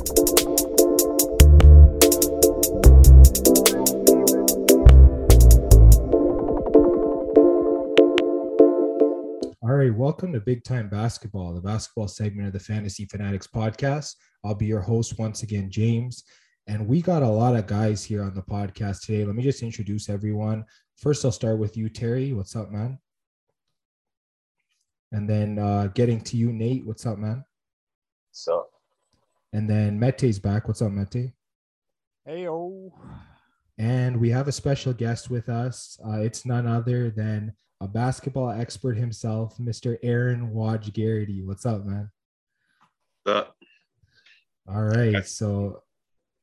All right, welcome to Big Time Basketball, the basketball segment of the Fantasy Fanatics podcast. I'll be your host once again, James. And we got a lot of guys here on the podcast today. Let me just introduce everyone. First, I'll start with you, Terry. What's up, man? And then uh, getting to you, Nate. What's up, man? So, And then Mete's back. What's up, Mete? Hey, oh. And we have a special guest with us. Uh, it's none other than a basketball expert himself, Mr. Aaron Waj Garrity. What's up, man? Uh, All right. So,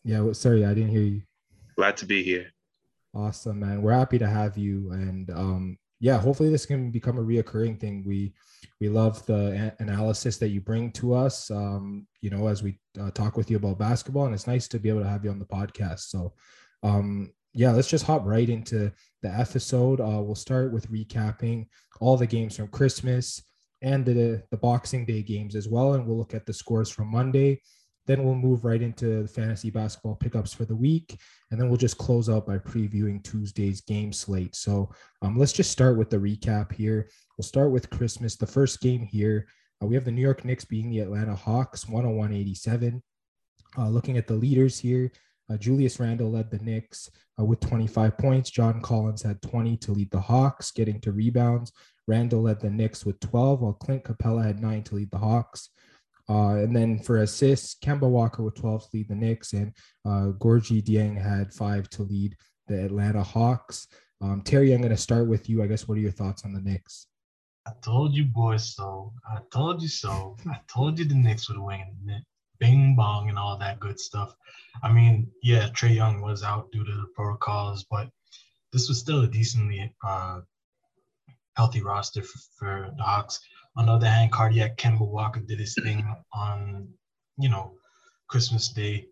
yeah, well, sorry, I didn't hear you. glad to be here. Awesome, man. We're happy to have you. And um, yeah, hopefully this can become a reoccurring thing. We we love the a- analysis that you bring to us. Um, you know, as we uh, talk with you about basketball, and it's nice to be able to have you on the podcast. So, um, yeah, let's just hop right into the episode. Uh, we'll start with recapping all the games from Christmas and the the Boxing Day games as well, and we'll look at the scores from Monday. Then we'll move right into the fantasy basketball pickups for the week, and then we'll just close out by previewing Tuesday's game slate. So um, let's just start with the recap here. We'll start with Christmas. The first game here, uh, we have the New York Knicks beating the Atlanta Hawks 101 87. Uh, looking at the leaders here, uh, Julius Randle led the Knicks uh, with 25 points. John Collins had 20 to lead the Hawks, getting to rebounds. Randle led the Knicks with 12, while Clint Capela had nine to lead the Hawks. Uh, and then for assists, Kemba Walker with 12 to lead the Knicks, and uh, Gorgui Dieng had five to lead the Atlanta Hawks. Um, Terry, I'm going to start with you. I guess what are your thoughts on the Knicks? I told you boys so. I told you so. I told you the Knicks would win. Bing bong and all that good stuff. I mean, yeah, Trae Young was out due to the protocols, but this was still a decently uh, healthy roster for, for the Hawks. On the other hand, cardiac Kemba Walker did his thing on, you know, Christmas Day.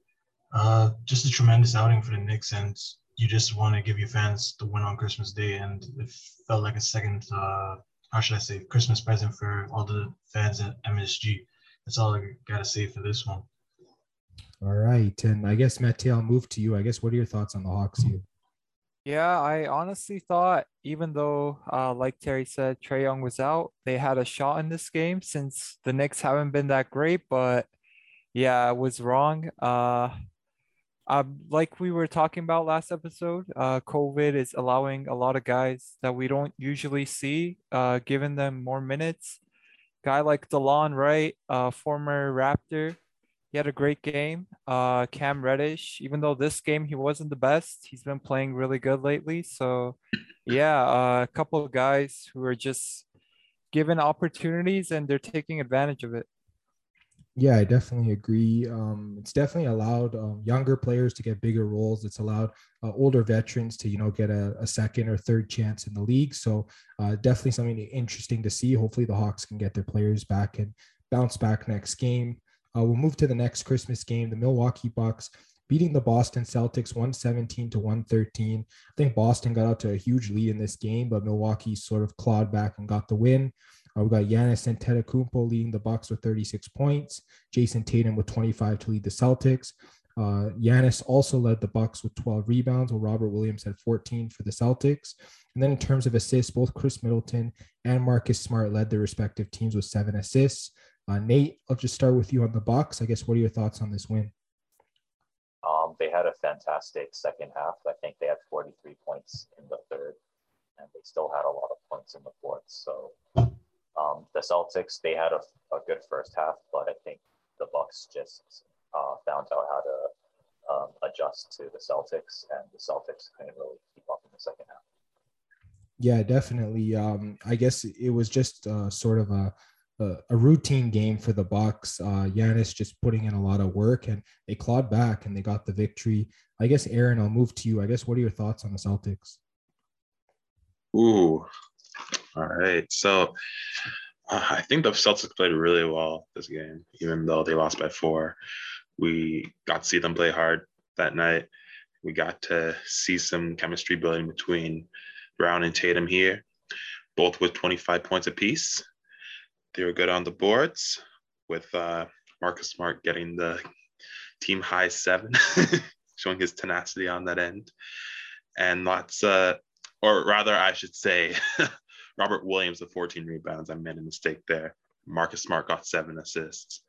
Uh, just a tremendous outing for the Knicks, and you just want to give your fans the win on Christmas Day, and it felt like a second, uh, how should I say, Christmas present for all the fans at MSG. That's all I gotta say for this one. All right. And I guess, Mete, I'll move to you. I guess what are your thoughts on the Hawks here? Yeah, I honestly thought, even though, uh, like Terry said, Trae Young was out, they had a shot in this game since the Knicks haven't been that great. But yeah, I was wrong. Uh, uh, like we were talking about last episode, uh, COVID is allowing a lot of guys that we don't usually see, uh, giving them more minutes. Guy like DeLon Wright, uh, former Raptor, he had a great game. Uh, Cam Reddish, even though this game he wasn't the best, he's been playing really good lately. So, yeah, uh, a couple of guys who are just given opportunities and they're taking advantage of it. Yeah, I definitely agree. Um, it's definitely allowed um, younger players to get bigger roles. It's allowed uh, older veterans to, you know, get a, a, second or third chance in the league. So uh, definitely something interesting to see. Hopefully the Hawks can get their players back and bounce back next game. Uh, we'll move to the next Christmas game, the Milwaukee Bucks beating the Boston Celtics 117 to 113. I think Boston got out to a huge lead in this game, but Milwaukee sort of clawed back and got the win. Uh, we got Giannis Antetokounmpo leading the Bucks with 36 points. Jayson Tatum with 25 to lead the Celtics. Uh, Giannis also led the Bucks with 12 rebounds, while Robert Williams had 14 for the Celtics. And then in terms of assists, both Khris Middleton and Marcus Smart led their respective teams with seven assists. Uh, Nate, I'll just start with you on the Bucks. I guess what are your thoughts on this win? Um, they had a fantastic second half. I think they had 43 points in the third, and they still had a lot of points in the fourth. So um, the Celtics, they had a, a, good first half, but I think the Bucks just uh, found out how to um, adjust to the Celtics, and the Celtics couldn't really keep up in the second half. Yeah, definitely. Um, I guess it was just uh, sort of a a, routine game for the Bucks. Uh, Giannis just putting in a lot of work, and they clawed back and they got the victory. I guess Aaron, I'll move to you. I guess what are your thoughts on the Celtics? Ooh, all right. So uh, I think the Celtics played really well this game, even though they lost by four. We got to see them play hard that night. We got to see some chemistry building between Brown and Tatum here, both with 25 points apiece they were good on the boards with uh, Marcus Smart getting the team high seven, showing his tenacity on that end. And lots, uh, or rather, I should say, Robert Williams with 14 rebounds. I made a mistake there. Marcus Smart got seven assists,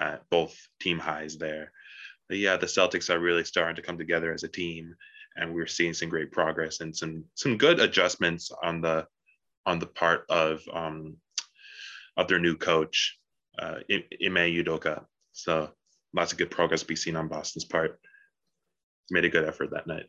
uh, both team highs there. But yeah, the Celtics are really starting to come together as a team, and we're seeing some great progress and some some good adjustments on the on the part of um, of their new coach, uh, Ime. So lots of good progress be seen on Boston's part. Made a good effort that night.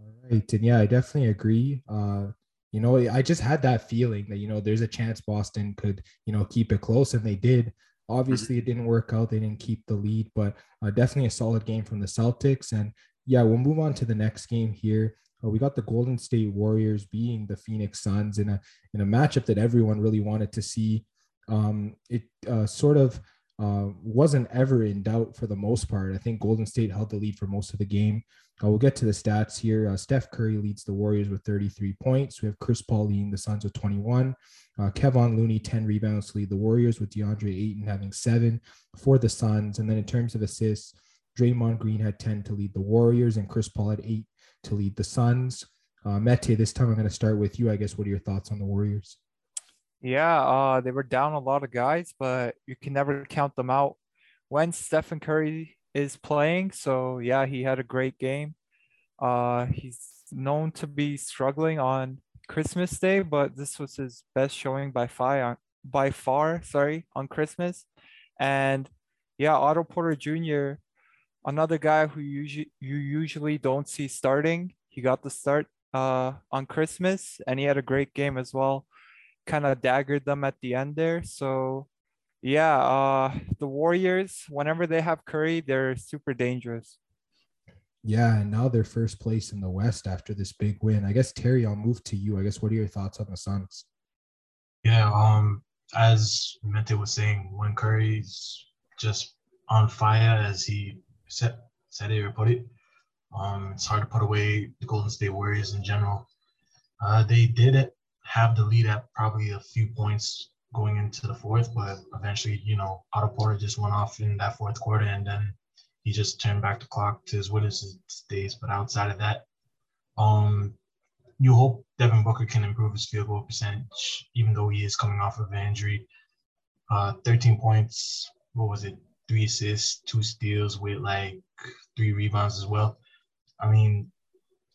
All right, and yeah, I definitely agree. Uh, you know, I just had that feeling that you know there's a chance Boston could you know keep it close, and they did. Obviously, it didn't work out. They didn't keep the lead, but uh, definitely a solid game from the Celtics. And yeah, we'll move on to the next game here. Uh, we got the Golden State Warriors being the Phoenix Suns in a in a matchup that everyone really wanted to see. Um, it uh, sort of uh, wasn't ever in doubt for the most part. I think Golden State held the lead for most of the game. Uh, we'll get to the stats here. Uh, Steph Curry leads the Warriors with 33 points. We have Chris Paul leading the Suns with 21. Uh, Kevon Looney, 10 rebounds to lead the Warriors, with DeAndre Ayton having seven for the Suns. And then in terms of assists, Draymond Green had 10 to lead the Warriors, and Chris Paul had eight to lead the Suns. Uh, Mete, this time I'm going to start with you. I guess, what are your thoughts on the Warriors? Yeah, uh, they were down a lot of guys, but you can never count them out when Stephen Curry is playing. So yeah, he had a great game. Uh, he's known to be struggling on Christmas Day, but this was his best showing by far. By far, sorry, on Christmas, and yeah, Otto Porter Jr another guy who usually you usually don't see starting. He got the start uh, on Christmas, and he had a great game as well. Kind of daggered them at the end there. So, yeah, uh, the Warriors, whenever they have Curry, they're super dangerous. Yeah, and now they're first place in the West after this big win. I guess Terry, I'll move to you. I guess what are your thoughts on the Suns? Yeah, um, as Mete was saying, when Curry's just on fire as he said said it or put it. Um, it's hard to put away the Golden State Warriors in general. Uh, they did have the lead at probably a few points going into the fourth, but eventually, you know, Otto Porter just went off in that fourth quarter, and then he just turned back the clock to his winners days. But outside of that, um, you hope Devin Booker can improve his field goal percentage, even though he is coming off of an injury. Uh, 13 points. What was it? Three assists, two steals with like three rebounds as well. I mean,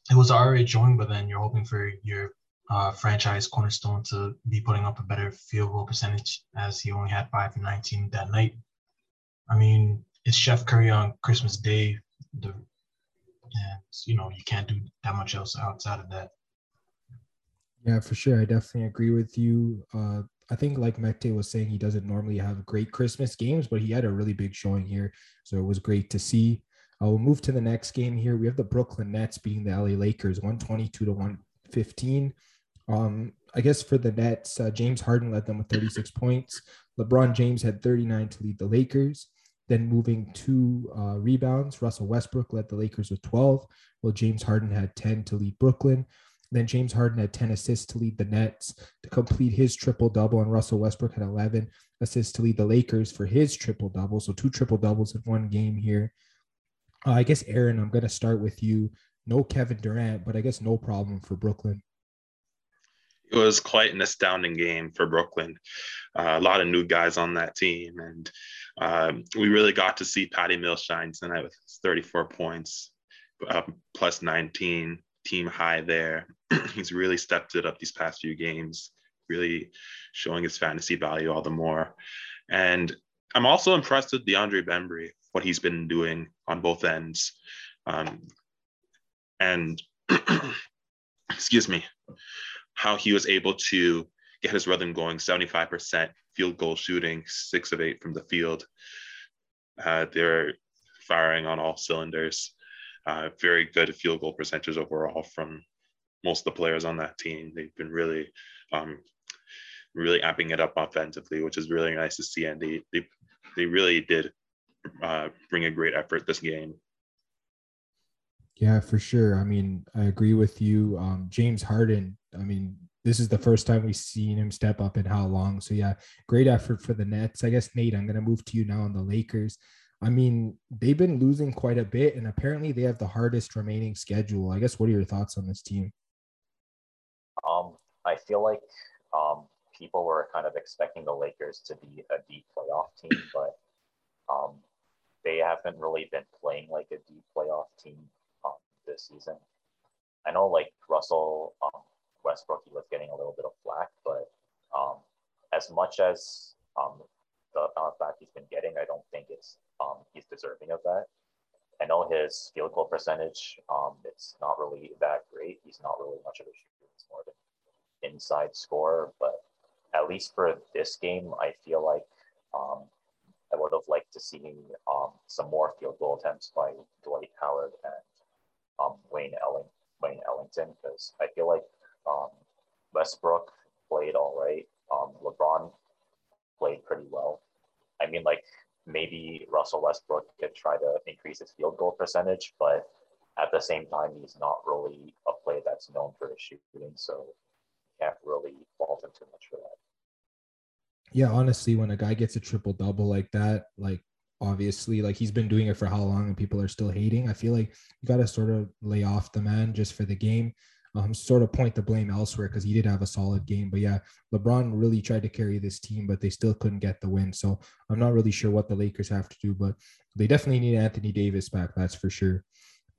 it was already showing, but then you're hoping for your uh, franchise cornerstone to be putting up a better field goal percentage as he only had five for 19 that night. I mean, it's Chef Curry on Christmas Day. The, and, you know, you can't do that much else outside of that. Yeah, for sure. I definitely agree with you. Uh, I think like Mete was saying, he doesn't normally have great Christmas games, but he had a really big showing here. So it was great to see. Uh, we'll move to the next game here. We have the Brooklyn Nets beating the LA Lakers 122 to 115. Um, I guess for the Nets, uh, James Harden led them with 36 points. LeBron James had 39 to lead the Lakers. Then moving to uh, rebounds, Russell Westbrook led the Lakers with 12, while James Harden had 10 to lead Brooklyn. Then James Harden had 10 assists to lead the Nets to complete his triple double, and Russell Westbrook had 11 assists to lead the Lakers for his triple double. So two triple doubles in one game here. Uh, I guess, Aaron, I'm going to start with you. No Kevin Durant, but I guess no problem for Brooklyn. It was quite an astounding game for Brooklyn. Uh, a lot of new guys on that team. And um, we really got to see Patty Mills shine tonight with 34 points, uh, plus 19 team high there. He's really stepped it up these past few games, really showing his fantasy value all the more. And I'm also impressed with DeAndre Bembry, what he's been doing on both ends. Um, and excuse me, how he was able to get his rhythm going 75% field goal shooting, six of eight from the field. Uh, they're firing on all cylinders. Uh, very good field goal percentage overall from most of the players on that team. They've been really, um, really amping it up offensively, which is really nice to see. And they they, they really did uh, bring a great effort this game. Yeah, for sure. I mean, I agree with you. Um, James Harden. I mean, this is the first time we've seen him step up in how long. So yeah, great effort for the Nets. I guess Nate, I'm gonna move to you now on the Lakers. I mean, they've been losing quite a bit, and apparently they have the hardest remaining schedule. I guess what are your thoughts on this team? Um, I feel like um, people were kind of expecting the Lakers to be a deep playoff team, but um, they haven't really been playing like a deep playoff team um, this season. I know like Russell um, Westbrook, he was getting a little bit of flack, but um, as much as um, the of flack he's been getting, I don't think it's um, he's deserving of that. I know his field goal percentage, um, it's not really that great. He's not really much of a shooter. He's more of an inside scorer, but at least for this game, I feel like um, I would have liked to see um, some more field goal attempts by Dwight Howard and um, Wayne Elling, Wayne Ellington, because I feel like um, Westbrook played all right. Um, LeBron played pretty well. I mean, like maybe Russell Westbrook could try to increase his field goal percentage, but at the same time, he's not really a player that's known for his shooting, so can't really fault him too much for that. Yeah, honestly, when a guy gets a triple double like that, like obviously, like he's been doing it for how long and people are still hating. I feel like you got to sort of lay off the man just for the game um, sort of point the blame elsewhere because he did have a solid game. But yeah, LeBron really tried to carry this team, but they still couldn't get the win. So I'm not really sure what the Lakers have to do, but they definitely need Anthony Davis back. That's for sure.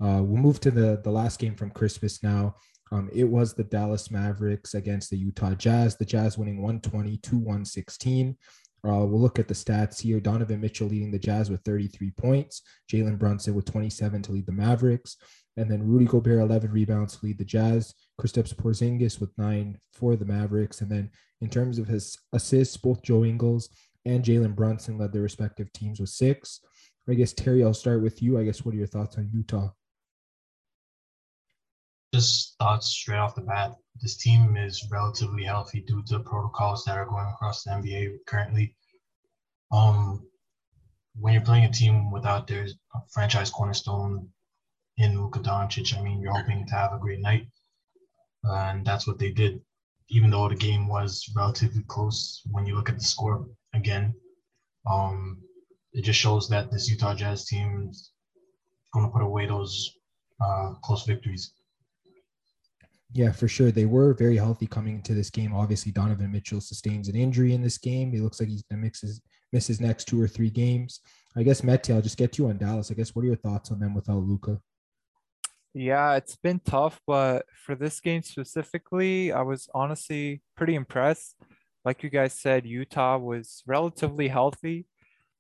Uh, we'll move to the the last game from Christmas now. Um, it was the Dallas Mavericks against the Utah Jazz. The Jazz winning 120 to 116. Uh, we'll look at the stats here. Donovan Mitchell leading the Jazz with 33 points. Jalen Brunson with 27 to lead the Mavericks. And then Rudy Gobert, 11 rebounds lead the Jazz. Kristaps Porzingis with nine for the Mavericks. And then in terms of his assists, both Joe Ingles and Jalen Brunson led their respective teams with six. I guess, Terry, I'll start with you. I guess, what are your thoughts on Utah? Just thoughts straight off the bat. This team is relatively healthy due to protocols that are going across the NBA currently. Um, when you're playing a team without their franchise cornerstone in Luka Doncic. I mean, you're hoping to have a great night, uh, and that's what they did. Even though the game was relatively close, when you look at the score again, um, it just shows that this Utah Jazz team is going to put away those uh, close victories. Yeah, for sure. They were very healthy coming into this game. Obviously, Donovan Mitchell sustains an injury in this game. He looks like he's going to mix his, miss his next two or three games. I guess, Mete, I'll just get you on Dallas. I guess, what are your thoughts on them without Luka? Yeah, it's been tough, but for this game specifically, I was honestly pretty impressed. Like you guys said, Utah was relatively healthy.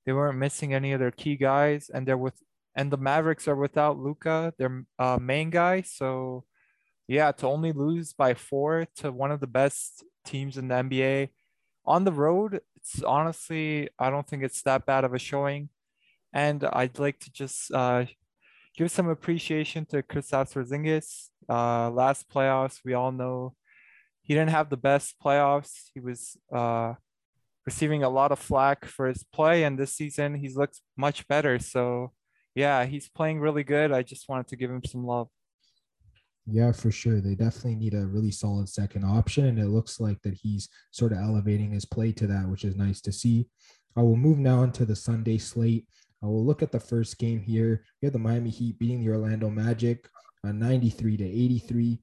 They weren't missing any of their key guys, and they're with and the Mavericks are without Luka, their uh, main guy. So, yeah, to only lose by four to one of the best teams in the NBA on the road, it's honestly I don't think it's that bad of a showing. And I'd like to just uh, give some appreciation to Kristaps Porzingis. Uh, last playoffs, we all know he didn't have the best playoffs. He was uh, receiving a lot of flack for his play, and this season he's looked much better. So, yeah, he's playing really good. I just wanted to give him some love. Yeah, for sure. They definitely need a really solid second option, and it looks like that he's sort of elevating his play to that, which is nice to see. I will move now into the Sunday slate. Uh, we'll look at the first game here. We have the Miami Heat beating the Orlando Magic uh, 93 to 83.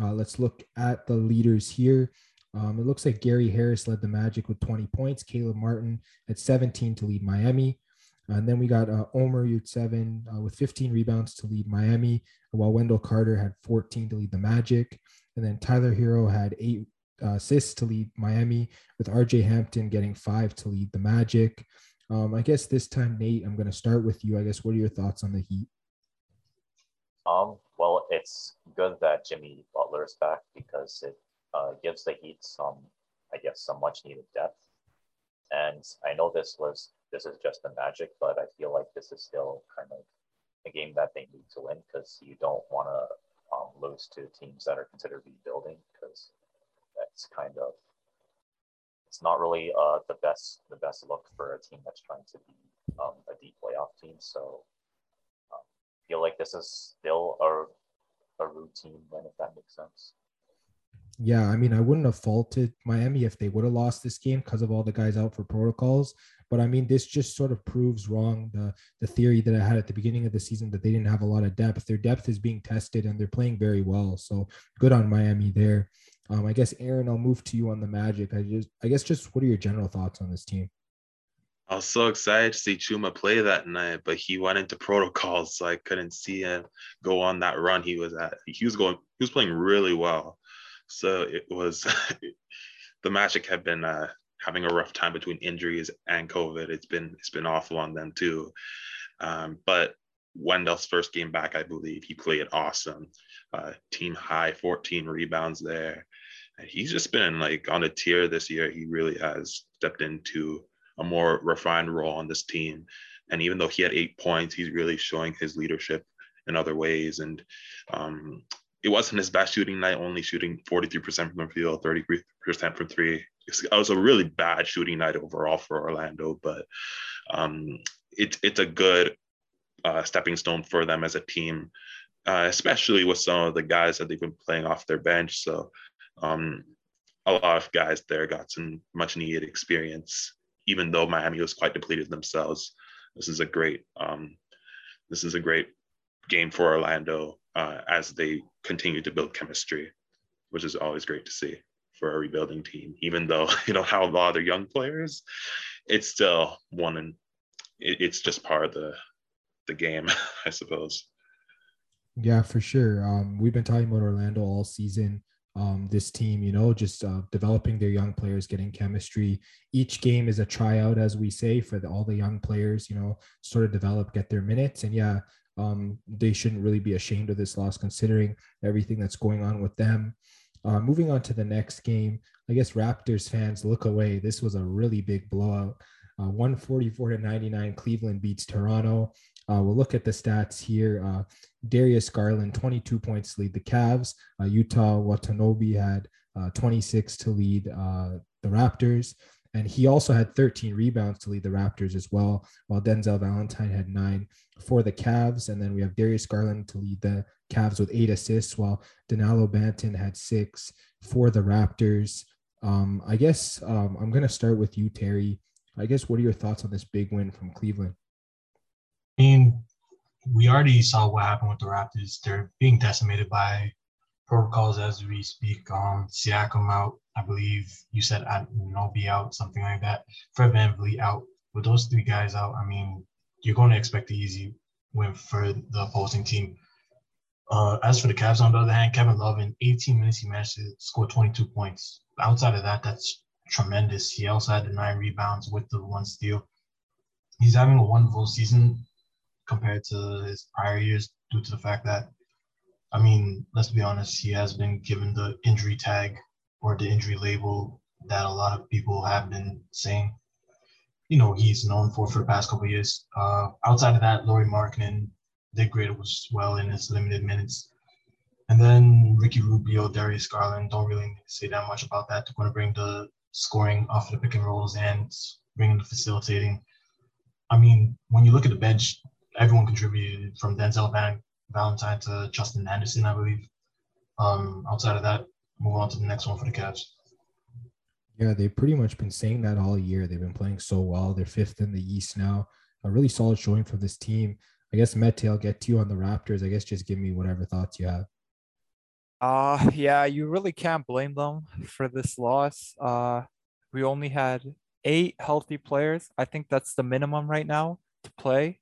Uh, let's look at the leaders here. Um, it looks like Gary Harris led the Magic with 20 points. Caleb Martin at 17 to lead Miami. And then we got uh, Omer Yurtseven uh, with 15 rebounds to lead Miami, while Wendell Carter had 14 to lead the Magic. And then Tyler Herro had eight uh, assists to lead Miami, with RJ Hampton getting five to lead the Magic. Um, I guess this time, Nate, I'm going to start with you. I guess what are your thoughts on the Heat? Um, well, it's good that Jimmy Butler is back because it uh, gives the Heat some, I guess, some much needed depth. And I know this was this is just the Magic, but I feel like this is still kind of a game that they need to win because you don't want to um, lose to teams that are considered rebuilding because that's kind of it's not really uh, the best the best look for a team that's trying to be um, a deep playoff team. So um, feel like this is still a, a routine win, if that makes sense. Yeah, I mean, I wouldn't have faulted Miami if they would have lost this game because of all the guys out for protocols. But I mean, this just sort of proves wrong the the theory that I had at the beginning of the season that they didn't have a lot of depth. Their depth is being tested and they're playing very well. So good on Miami there. Um, I guess Aaron, I'll move to you on the Magic. I just, I guess, just what are your general thoughts on this team? I was so excited to see Chuma play that night, but he went into protocols, so I couldn't see him go on that run he was at. He was going, he was playing really well. So it was the Magic have been uh, having a rough time between injuries and COVID. It's been it's been awful on them too. Um, but Wendell's first game back, I believe he played awesome. Uh, team high, 14 rebounds there. He's just been like on a tier this year. He really has stepped into a more refined role on this team. And even though he had eight points, he's really showing his leadership in other ways. And um, it wasn't his best shooting night, only shooting 43% from the field, 33% from three. It was a really bad shooting night overall for Orlando, but um, it, it's a good uh, stepping stone for them as a team, uh, especially with some of the guys that they've been playing off their bench. So um, a lot of guys there got some much needed experience, even though Miami was quite depleted themselves. This is a great um, this is a great game for Orlando uh, as they continue to build chemistry, which is always great to see for a rebuilding team. Even though you don't have a lot of their young players, it's still one and it, it's just part of the the game, I suppose. Yeah, for sure. Um, we've been talking about Orlando all season. Um, this team, you know, just uh, developing their young players, getting chemistry. Each game is a tryout, as we say, for the, all the young players, you know, sort of develop, get their minutes. And yeah, um, they shouldn't really be ashamed of this loss considering everything that's going on with them. Uh, moving on to the next game, I guess Raptors fans look away. This was a really big blowout. Uh, 144 to 99, Cleveland beats Toronto. Uh, we'll look at the stats here. Uh, Darius Garland, 22 points to lead the Cavs. Uh, Yuta Watanabe had uh, 26 to lead uh, the Raptors. And he also had 13 rebounds to lead the Raptors as well, while Denzel Valentine had nine for the Cavs. And then we have Darius Garland to lead the Cavs with eight assists, while Dalano Banton had six for the Raptors. Um, I guess um, I'm going to start with you, Terry. I guess what are your thoughts on this big win from Cleveland? I mean, we already saw what happened with the Raptors. They're being decimated by protocols as we speak. Um, Siakam out, I believe you said be out, something like that. Fred VanVleet out. With those three guys out, I mean, you're going to expect the easy win for the opposing team. Uh, as for the Cavs, on the other hand, Kevin Love in 18 minutes, he managed to score 22 points. Outside of that, that's tremendous. He also had the nine rebounds with the one steal. He's having a wonderful season compared to his prior years due to the fact that, I mean, let's be honest, he has been given the injury tag or the injury label that a lot of people have been saying. You know, he's known for for the past couple years. Uh, outside of that, Lauri Markkanen did great as well in his limited minutes. And then Ricky Rubio, Darius Garland, don't really say that much about that. They're going to bring the scoring off of the pick and rolls and bringing the facilitating. I mean, when you look at the bench, everyone contributed from Denzel Van, Valentine to Justin Anderson, I believe. Um, outside of that, move on to the next one for the Cavs. Yeah, they've pretty much been saying that all year. They've been playing so well. They're fifth in the East now. A really solid showing for this team. I guess Mete, I'll get to you on the Raptors. I guess just give me whatever thoughts you have. Uh yeah, you really can't blame them for this loss. Uh we only had eight healthy players. I think that's the minimum right now to play.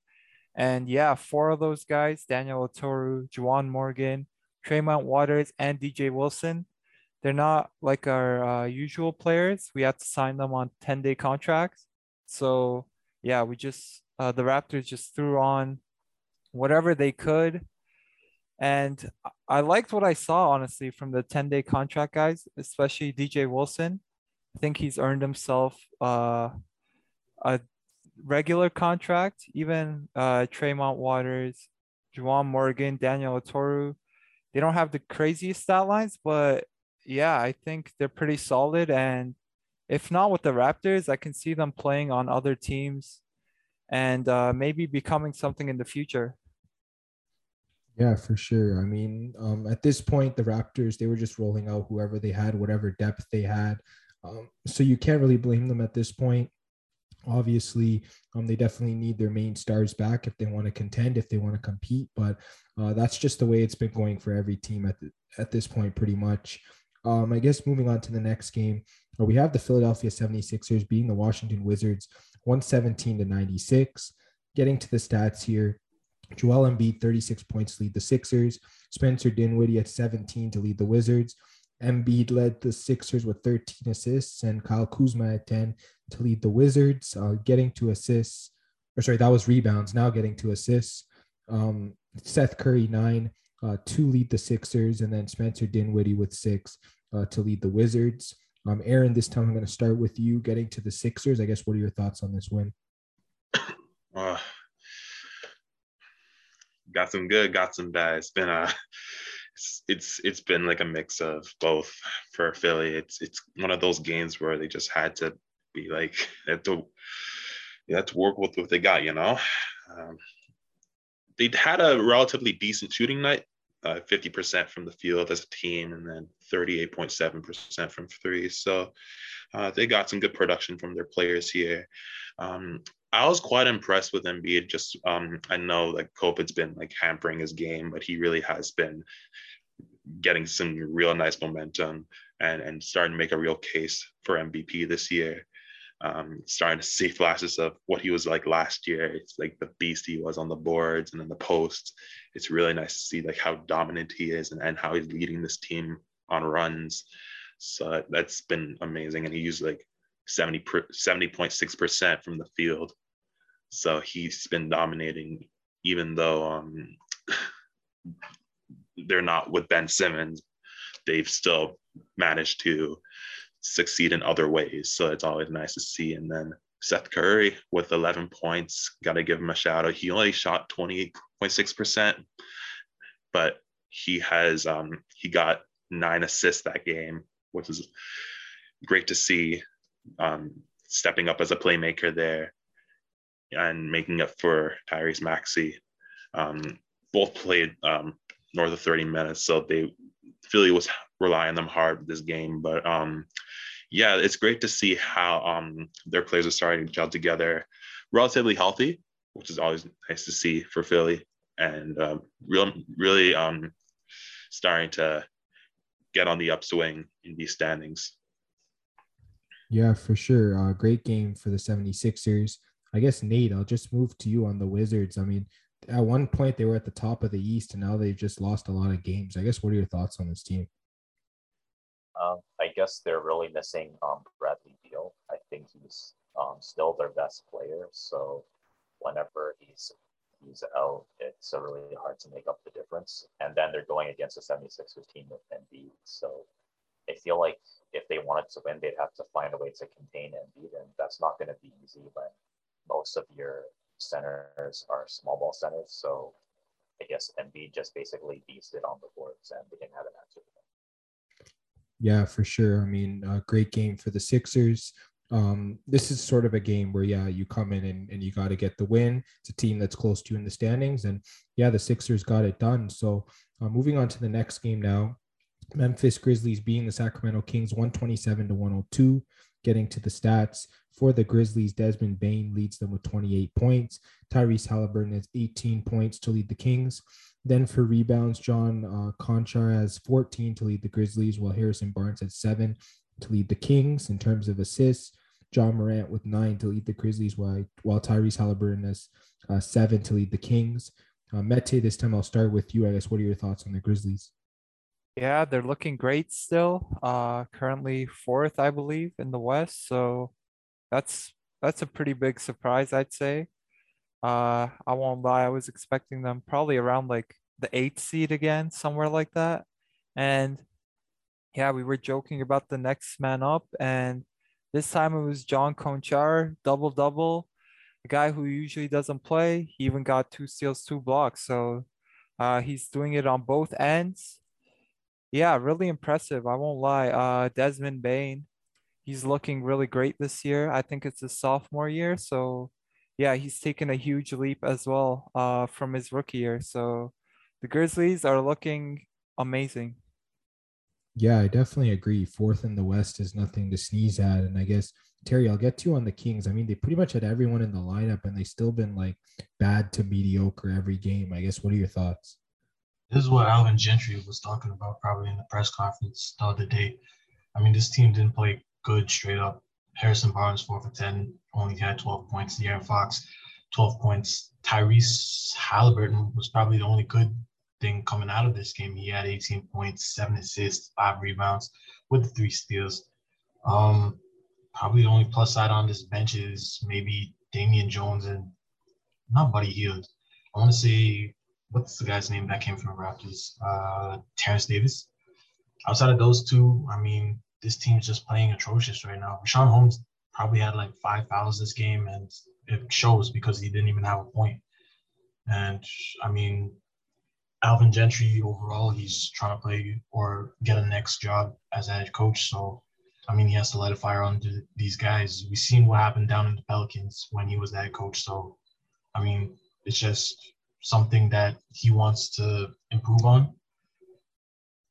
And yeah, four of those guys, Daniel Oturu, Juwan Morgan, Tremont Waters, and DJ Wilson, they're not like our uh, usual players. We had to sign them on 10 day contracts. So yeah, we just, uh, the Raptors just threw on whatever they could. And I liked what I saw, honestly, from the 10 day contract guys, especially DJ Wilson. I think he's earned himself uh, a regular contract, even uh, Tremont Waters, Juwan Morgan, Daniel Oturu, they don't have the craziest stat lines, but yeah, I think they're pretty solid. And if not with the Raptors, I can see them playing on other teams and uh, maybe becoming something in the future. Yeah, for sure. I mean, um, at this point, the Raptors, they were just rolling out whoever they had, whatever depth they had. Um, so you can't really blame them at this point. Obviously, um, they definitely need their main stars back if they want to contend, if they want to compete. But uh, that's just the way it's been going for every team at the, at this point, pretty much. Um, I guess moving on to the next game, uh, we have the Philadelphia 76ers being the Washington Wizards 117 to 96. Getting to the stats here, Joel Embiid, 36 points, lead the Sixers. Spencer Dinwiddie at 17 to lead the Wizards. Embiid led the Sixers with 13 assists, and Kyle Kuzma at 10 to lead the Wizards, uh, getting to assists. Or sorry, that was rebounds. Now getting to assists. Um, Seth Curry nine uh, to lead the Sixers, and then Spencer Dinwiddie with six uh, to lead the Wizards. Um, Aaron, this time I'm going to start with you getting to the Sixers. I guess what are your thoughts on this win? Uh, got some good, got some bad. It's been a it's, it's been like a mix of both for Philly. It's it's one of those games where they just had to be like they to they to work with what they got, you know. Um, they had a relatively decent shooting night, uh, 50% from the field as a team, and then 38.7% from three. So uh, they got some good production from their players here. Um, I was quite impressed with Embiid. Just um, I know like COVID's been like hampering his game, but he really has been getting some real nice momentum and and starting to make a real case for MVP this year. Um, starting to see flashes of what he was like last year. It's like the beast he was on the boards and in the posts. It's really nice to see like how dominant he is and, and how he's leading this team on runs. So that's been amazing. And he used like 70 70.6% from the field. So he's been dominating, even though um, they're not with Ben Simmons, they've still managed to succeed in other ways. So it's always nice to see. And then Seth Curry with 11 points, got to give him a shout out. He only shot 28.6%, but he has um, he got nine assists that game, which is great to see. Um, stepping up as a playmaker there and making up for Tyrese Maxey. Um, both played um, north of 30 minutes, so they Philly was relying on them hard this game. But um, yeah, it's great to see how um, their players are starting to gel together, relatively healthy, which is always nice to see for Philly, and uh, real, really um, starting to get on the upswing in these standings. Yeah, for sure. Uh, great game for the 76ers. I guess, Nate, I'll just move to you on the Wizards. I mean, at one point they were at the top of the East, and now they've just lost a lot of games. I guess, what are your thoughts on this team? Um, I guess they're really missing um, Bradley Beal. I think he's um, still their best player. So whenever he's he's out, it's really hard to make up the difference. And then they're going against a 76ers team with Embiid. So I feel like if they wanted to win, they'd have to find a way to contain Embiid, and that's not going to be easy when most of your centers are small ball centers. So I guess Embiid just basically beasted on the boards, and they didn't have an answer. Yeah, for sure. I mean, a great game for the Sixers. Um, this is sort of a game where, yeah, you come in and, and you got to get the win. It's a team that's close to you in the standings. And yeah, the Sixers got it done. So uh, moving on to the next game now. Memphis Grizzlies being the Sacramento Kings 127 to 102. Getting to the stats for the Grizzlies, Desmond Bane leads them with 28 points. Tyrese Halliburton has 18 points to lead the Kings. Then for rebounds, John uh, Konchar has 14 to lead the Grizzlies, while Harrison Barnes has seven to lead the Kings. In terms of assists, Ja Morant with nine to lead the Grizzlies, while, while Tyrese Halliburton has uh, seven to lead the Kings. Uh, Mete, this time I'll start with you. I guess, what are your thoughts on the Grizzlies? Yeah, they're looking great still. Uh, currently fourth, I believe, in the West. So that's that's a pretty big surprise, I'd say. Uh, I won't lie, I was expecting them probably around like the eighth seed again, somewhere like that. And yeah, we were joking about the next man up, and this time it was John Konchar, double double. A guy who usually doesn't play. He even got two steals, two blocks. So uh, he's doing it on both ends. Yeah, really impressive. I won't lie. Uh, Desmond Bane, he's looking really great this year. I think it's his sophomore year. So yeah, he's taken a huge leap as well uh, from his rookie year. So the Grizzlies are looking amazing. Yeah, I definitely agree. Fourth in the West is nothing to sneeze at. And I guess Terry, I'll get to you on the Kings. I mean, they pretty much had everyone in the lineup, and they still been like bad to mediocre every game. I guess. What are your thoughts? This is what Alvin Gentry was talking about probably in the press conference the other day. I mean, this team didn't play good straight up. Harrison Barnes, four for 10, only had 12 points. De'Aaron Fox, 12 points. Tyrese Halliburton was probably the only good thing coming out of this game. He had 18 points, seven assists, five rebounds with three steals. Um, probably the only plus side on this bench is maybe Damian Jones and not Buddy Hield. I want to say, what's the guy's name that came from Raptors? Uh, Terrence Davis. Outside of those two, I mean, this team's just playing atrocious right now. Richaun Holmes probably had like five fouls this game, and it shows because he didn't even have a point. And I mean, Alvin Gentry overall, he's trying to play or get a next job as a head coach. So, I mean, he has to light a fire under these guys. We've seen what happened down in the Pelicans when he was the head coach. So, I mean, it's just something that he wants to improve on.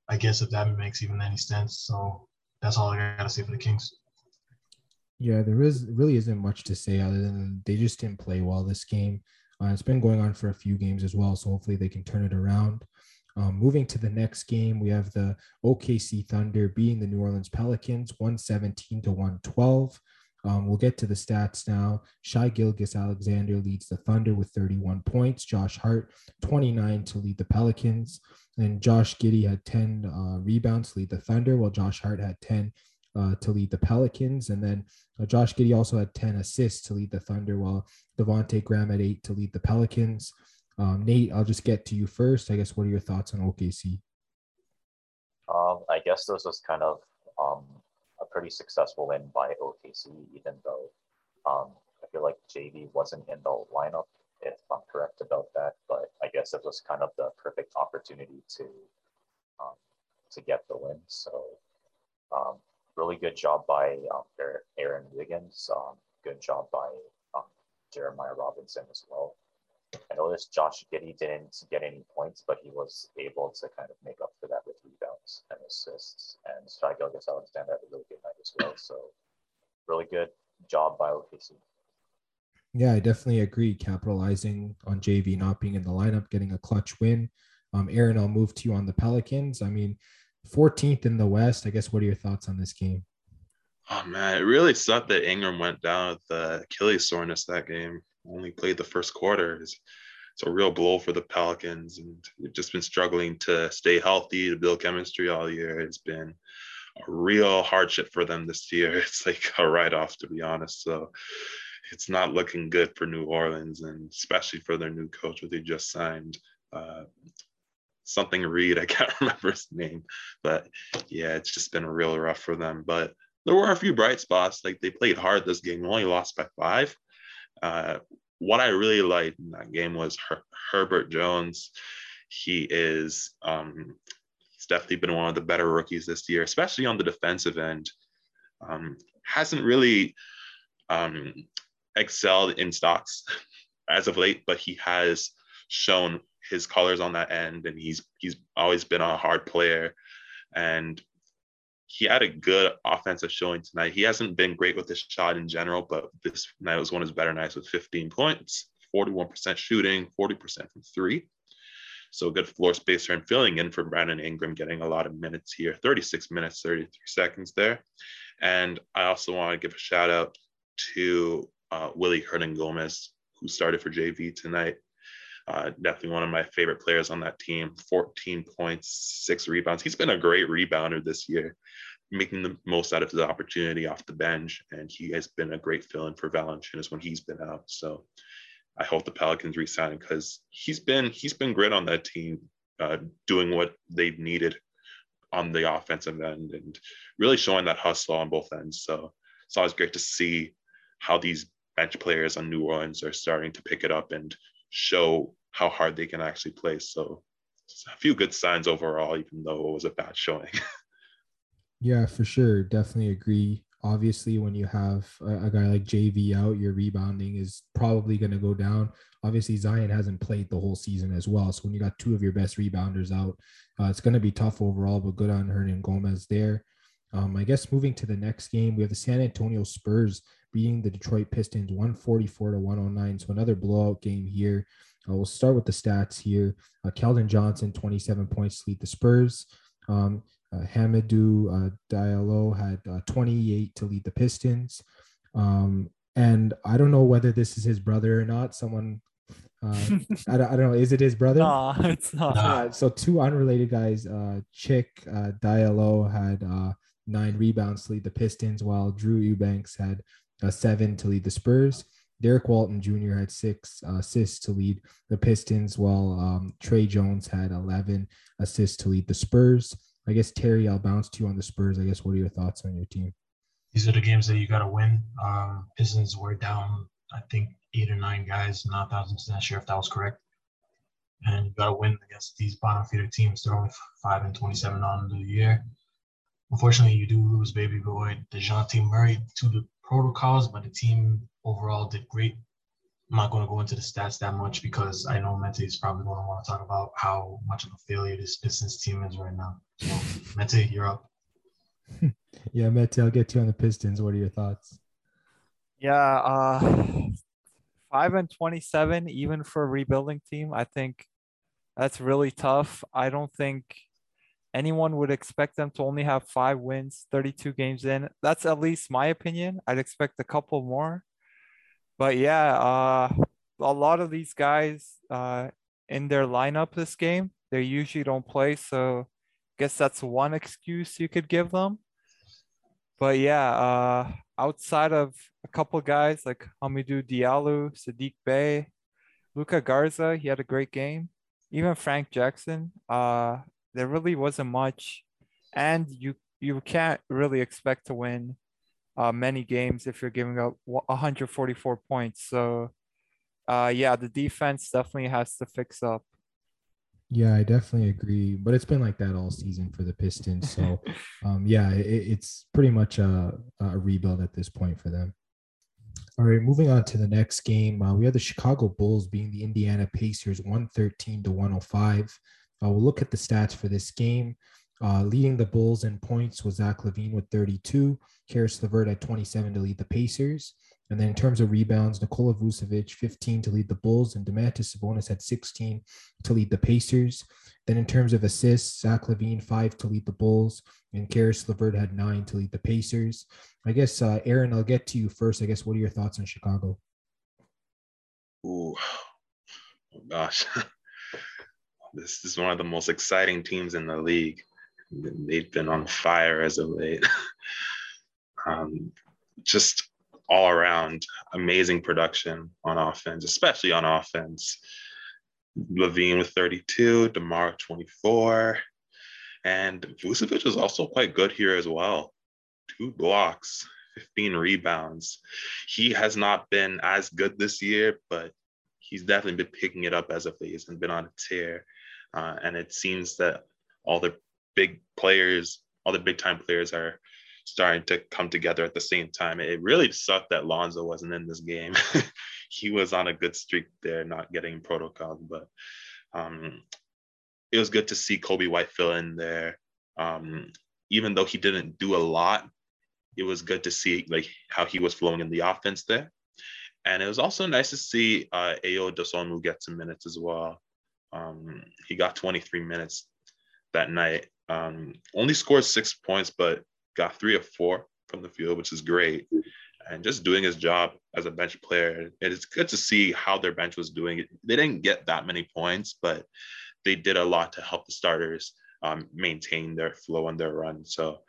I guess if that makes even any sense. So that's all I gotta say for the Kings. Yeah, there is really isn't much to say other than they just didn't play well this game. Uh, it's been going on for a few games as well, so hopefully they can turn it around. Um, moving to the next game, we have the OKC Thunder beating the New Orleans Pelicans 117 to 112. Um, we'll get to the stats now. Shai Gilgeous-Alexander leads the Thunder with 31 points. Josh Hart, 29 to lead the Pelicans. And Josh Giddey had 10 uh, rebounds to lead the Thunder, while Josh Hart had 10 uh, to lead the Pelicans. And then uh, Josh Giddey also had 10 assists to lead the Thunder, while Devonte Graham had eight to lead the Pelicans. Um, Nate, I'll just get to you first. I guess what are your thoughts on OKC? Um, I guess this was kind of pretty successful win by OKC, even though um, I feel like JV wasn't in the lineup, if I'm correct about that. But I guess it was kind of the perfect opportunity to um, to get the win. So um, really good job by um, Aaron Wiggins. Um, good job by um, Jeremiah Robinson as well. I noticed Josh Giddey didn't get any points, but he was able to kind of make up for that with rebounds and assists. And Shai Gilgeous-Alexander had a really good night as well. So really good job by OKC. Yeah, I definitely agree. Capitalizing on JV not being in the lineup, getting a clutch win. Um, Aaron, I'll move to you on the Pelicans. I mean, 14th in the West. I guess what are your thoughts on this game? Oh man, it really sucked that Ingram went down with the Achilles soreness that game. Only played the first quarter. It's, it's a real blow for the Pelicans, and we've just been struggling to stay healthy, to build chemistry all year. It's been a real hardship for them this year. It's like a write-off, to be honest. So it's not looking good for New Orleans, and especially for their new coach, who they just signed. Uh, something Reed. I can't remember his name, but yeah, it's just been real rough for them. But there were a few bright spots. Like they played hard this game, only lost by five. Uh, what I really liked in that game was Her- Herbert Jones. He is um, he's definitely been one of the better rookies this year, especially on the defensive end. Um, hasn't really um, excelled in stocks as of late, but he has shown his colors on that end, and he's he's always been a hard player, and he had a good offensive showing tonight. He hasn't been great with his shot in general, but this night was one of his better nights with 15 points, 41% shooting, 40% from three. So good floor spacer and filling in for Brandon Ingram, getting a lot of minutes here, 36 minutes, 33 seconds there. And I also want to give a shout out to uh, Willy Hernangomez, who started for JV tonight. Uh, definitely one of my favorite players on that team. 14 points, six rebounds. He's been a great rebounder this year, making the most out of his opportunity off the bench. And he has been a great fill in for Valanciunas when he's been out. So I hope the Pelicans resign him because he's been he's been great on that team, uh, doing what they needed on the offensive end and really showing that hustle on both ends. So it's always great to see how these bench players on New Orleans are starting to pick it up and show how hard they can actually play. So a few good signs overall, even though it was a bad showing. yeah, for sure. Definitely agree. Obviously, when you have a, a guy like JV out, your rebounding is probably going to go down. Obviously, Zion hasn't played the whole season as well. So when you got two of your best rebounders out, uh, it's going to be tough overall, but good on Hernangomez there. Um, I guess moving to the next game, we have the San Antonio Spurs beating the Detroit Pistons 144 to 109. So another blowout game here. Uh, we'll start with the stats here. Uh, Keldon Johnson, 27 points to lead the Spurs. Um, uh, Hamidou uh, Diallo had uh, 28 to lead the Pistons. Um, and I don't know whether this is his brother or not. Someone, uh, I, don't, I don't know. Is it his brother? No, it's not. Uh, so two unrelated guys. Uh, Cheick uh, Diallo had uh, nine rebounds to lead the Pistons, while Drew Eubanks had uh, seven to lead the Spurs. Derrick Walton Jr. had six uh, assists to lead the Pistons, while um, Tre Jones had 11 assists to lead the Spurs. I guess Terry, I'll bounce to you on the Spurs. I guess what are your thoughts on your team? These are the games that you got to win. Um, Pistons were down, I think, eight or nine guys. Not thousand percent sure if that was correct. And you got to win against these bottom feeder teams. They're only five and twenty-seven on the year. Unfortunately, you do lose baby boy Dejounte Murray to the protocols, but the team overall did great. I'm not going to go into the stats that much because I know Mente is probably going to want to talk about how much of a failure this Pistons team is right now. So, Mente, you're up. yeah, Mente, I'll get to you on the Pistons. What are your thoughts? Yeah, uh, five and twenty-seven, even for a rebuilding team, I think that's really tough. I don't think anyone would expect them to only have five wins, 32 games in. That's at least my opinion. I'd expect a couple more. But yeah, uh, a lot of these guys uh, in their lineup this game, they usually don't play. So guess that's one excuse you could give them. But yeah, uh, outside of a couple guys like Hamidou Diallo, Saddiq Bey, Luka Garza, he had a great game. Even Frank Jackson, uh, there really wasn't much, and you you can't really expect to win uh, many games if you're giving up 144 points. So, uh, yeah, the defense definitely has to fix up. Yeah, I definitely agree. But it's been like that all season for the Pistons. So, um, yeah, it, it's pretty much a, a, rebuild at this point for them. All right, moving on to the next game. Uh, we have the Chicago Bulls being the Indiana Pacers 113 to 105. Uh, we'll look at the stats for this game. Uh, leading the Bulls in points was Zach LaVine with 32, Caris LeVert at 27 to lead the Pacers. And then in terms of rebounds, Nikola Vucevic 15 to lead the Bulls, and Domantas Sabonis had 16 to lead the Pacers. Then in terms of assists, Zach LaVine five to lead the Bulls, and Caris LeVert had nine to lead the Pacers. I guess uh, Aaron, I'll get to you first. I guess what are your thoughts on Chicago? Ooh, oh gosh. This is one of the most exciting teams in the league. They've been on fire as of late. um, just all around amazing production on offense, especially on offense. LaVine with 32, DeMar 24, and Vucevic was also quite good here as well. Two blocks, 15 rebounds. He has not been as good this year, but he's definitely been picking it up as of late. He's been on a tear. Uh, and it seems that all the big players, all the big time players are starting to come together at the same time. It really sucked that Lonzo wasn't in this game. he was on a good streak there, not getting protocol, but um, it was good to see Coby White fill in there. Um, even though he didn't do a lot, it was good to see like how he was flowing in the offense there. And it was also nice to see uh, Ayo Dosunmu get some minutes as well. Um, he got 23 minutes that night. Um, only scored six points, but got three of four from the field, which is great. And just doing his job as a bench player. It's good to see how their bench was doing. They didn't get that many points, but they did a lot to help the starters um, maintain their flow and their run. So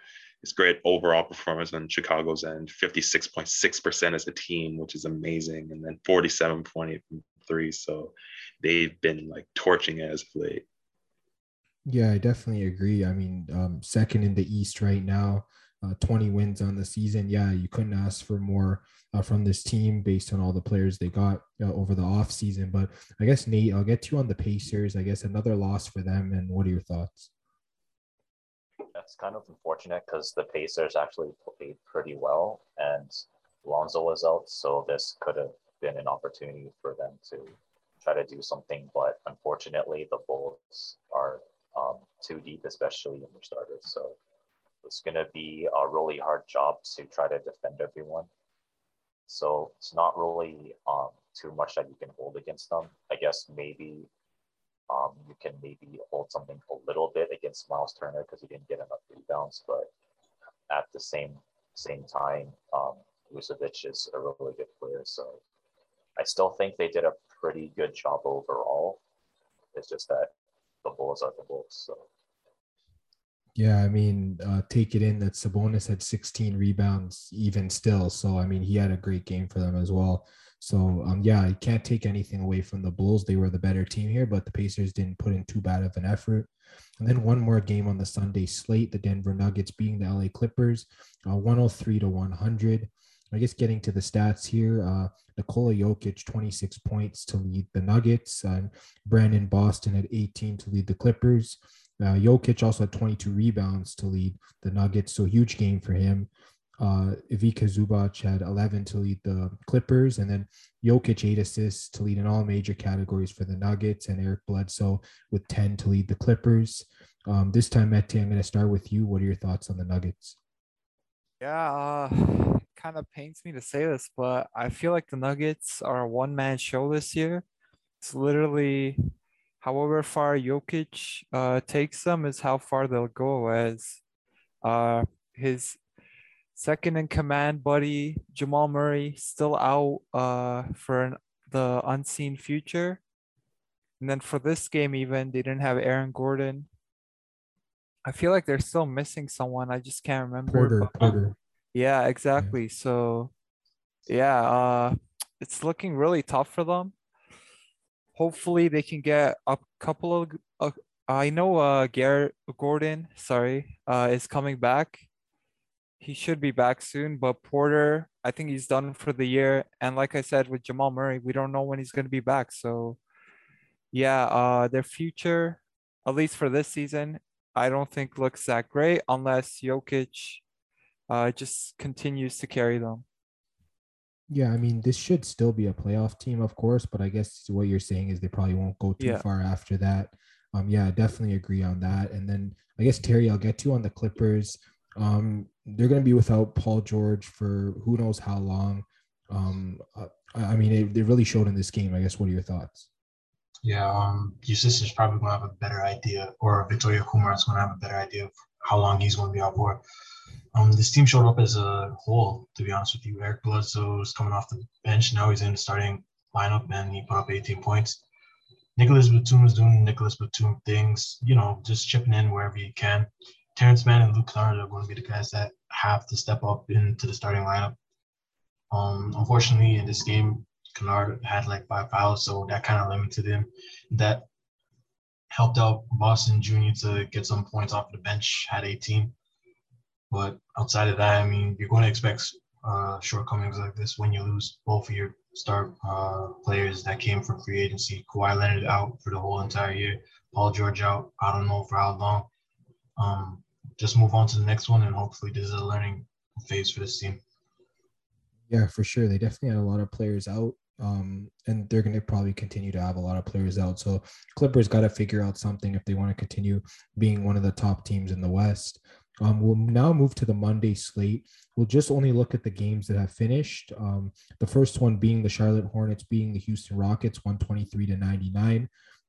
it's great overall performance on Chicago's end. 56.6% as a team, which is amazing. And then 47.8 from three. So they've been like torching as of late. Yeah, I definitely agree. I mean, um, second in the East right now, uh, 20 wins on the season. Yeah, you couldn't ask for more uh, from this team based on all the players they got uh, over the off season. But I guess Nate, I'll get to you on the Pacers. I guess another loss for them. And what are your thoughts? That's kind of unfortunate because the Pacers actually played pretty well, and Lonzo was out, so this could have been an opportunity for them to try to do something, but unfortunately, the Bulls are um, too deep, especially in their starters. So it's going to be a really hard job to try to defend everyone. So it's not really um, too much that you can hold against them. I guess maybe um, you can maybe hold something a little bit against Miles Turner because he didn't get enough rebounds, but at the same same time, um, Vucevic is a really good player. So I still think they did a pretty good job overall. It's just that the Bulls are the Bulls. So yeah, I mean, uh, take it in that Sabonis had 16 rebounds even still. So, I mean, he had a great game for them as well. So, um, yeah, you can't take anything away from the Bulls. They were the better team here, but the Pacers didn't put in too bad of an effort. And then one more game on the Sunday slate, the Denver Nuggets being the LA Clippers, uh, 103 to 100. I guess getting to the stats here, uh, Nikola Jokic, 26 points to lead the Nuggets, and Brandon Boston at 18 to lead the Clippers. Uh, Jokic also had 22 rebounds to lead the Nuggets, so huge game for him. Uh, Ivica Zubac had 11 to lead the Clippers, and then Jokic eight assists to lead in all major categories for the Nuggets, and Eric Bledsoe with 10 to lead the Clippers. Um, this time, Mete, I'm going to start with you. What are your thoughts on the Nuggets? Yeah, uh, kind of pains me to say this, but I feel like the Nuggets are a one man show this year. It's literally however far Jokic uh, takes them is how far they'll go as uh, his second in command buddy Jamal Murray still out uh, for an, the unseen future. And then for this game, even they didn't have Aaron Gordon. I feel like they're still missing someone. I just can't remember. Porter, Porter. Yeah, exactly. Yeah. So, yeah, uh, it's looking really tough for them hopefully they can get a couple of. Uh, I know uh, Garrett Gordon, sorry, uh, is coming back. He should be back soon, but Porter, I think he's done for the year. And like I said with Jamal Murray, we don't know when he's going to be back. So, yeah, uh, their future, at least for this season, I don't think looks that great unless Jokic uh, just continues to carry them. Yeah, I mean, this should still be a playoff team, of course, but I guess what you're saying is they probably won't go too yeah. far after that. Um, yeah, definitely agree on that. And then I guess Terry, I'll get to on the Clippers. Um, they're going to be without Paul George for who knows how long. Um, uh, I mean, it, it really showed in this game. I guess. What are your thoughts? Yeah, um, your sister's probably going to have a better idea, or Victoria Kumar is going to have a better idea of how long he's going to be out for. Um, this team showed up as a whole, to be honest with you. Eric Bledsoe's coming off the bench. Now he's in the starting lineup and he put up 18 points. Nicholas Batum is doing Nicholas Batum things, you know, just chipping in wherever he can. Terrence Mann and Luke Kennard are going to be the guys that have to step up into the starting lineup. Um, unfortunately, in this game, Kennard had like five fouls, so that kind of limited him. That helped out Boston Jr. to get some points off the bench, had 18. But outside of that, I mean, you're going to expect uh, shortcomings like this when you lose both of your star uh, players that came from free agency. Kawhi Leonard out for the whole entire year. Paul George out. I don't know for how long. Um, just move on to the next one, and hopefully, this is a learning phase for this team. Yeah, for sure. They definitely had a lot of players out, um, and they're going to probably continue to have a lot of players out. So Clippers got to figure out something if they want to continue being one of the top teams in the West. Um, we'll now move to the Monday slate. We'll just only look at the games that have finished. Um, the first one being the Charlotte Hornets being the Houston Rockets, 123 to 99.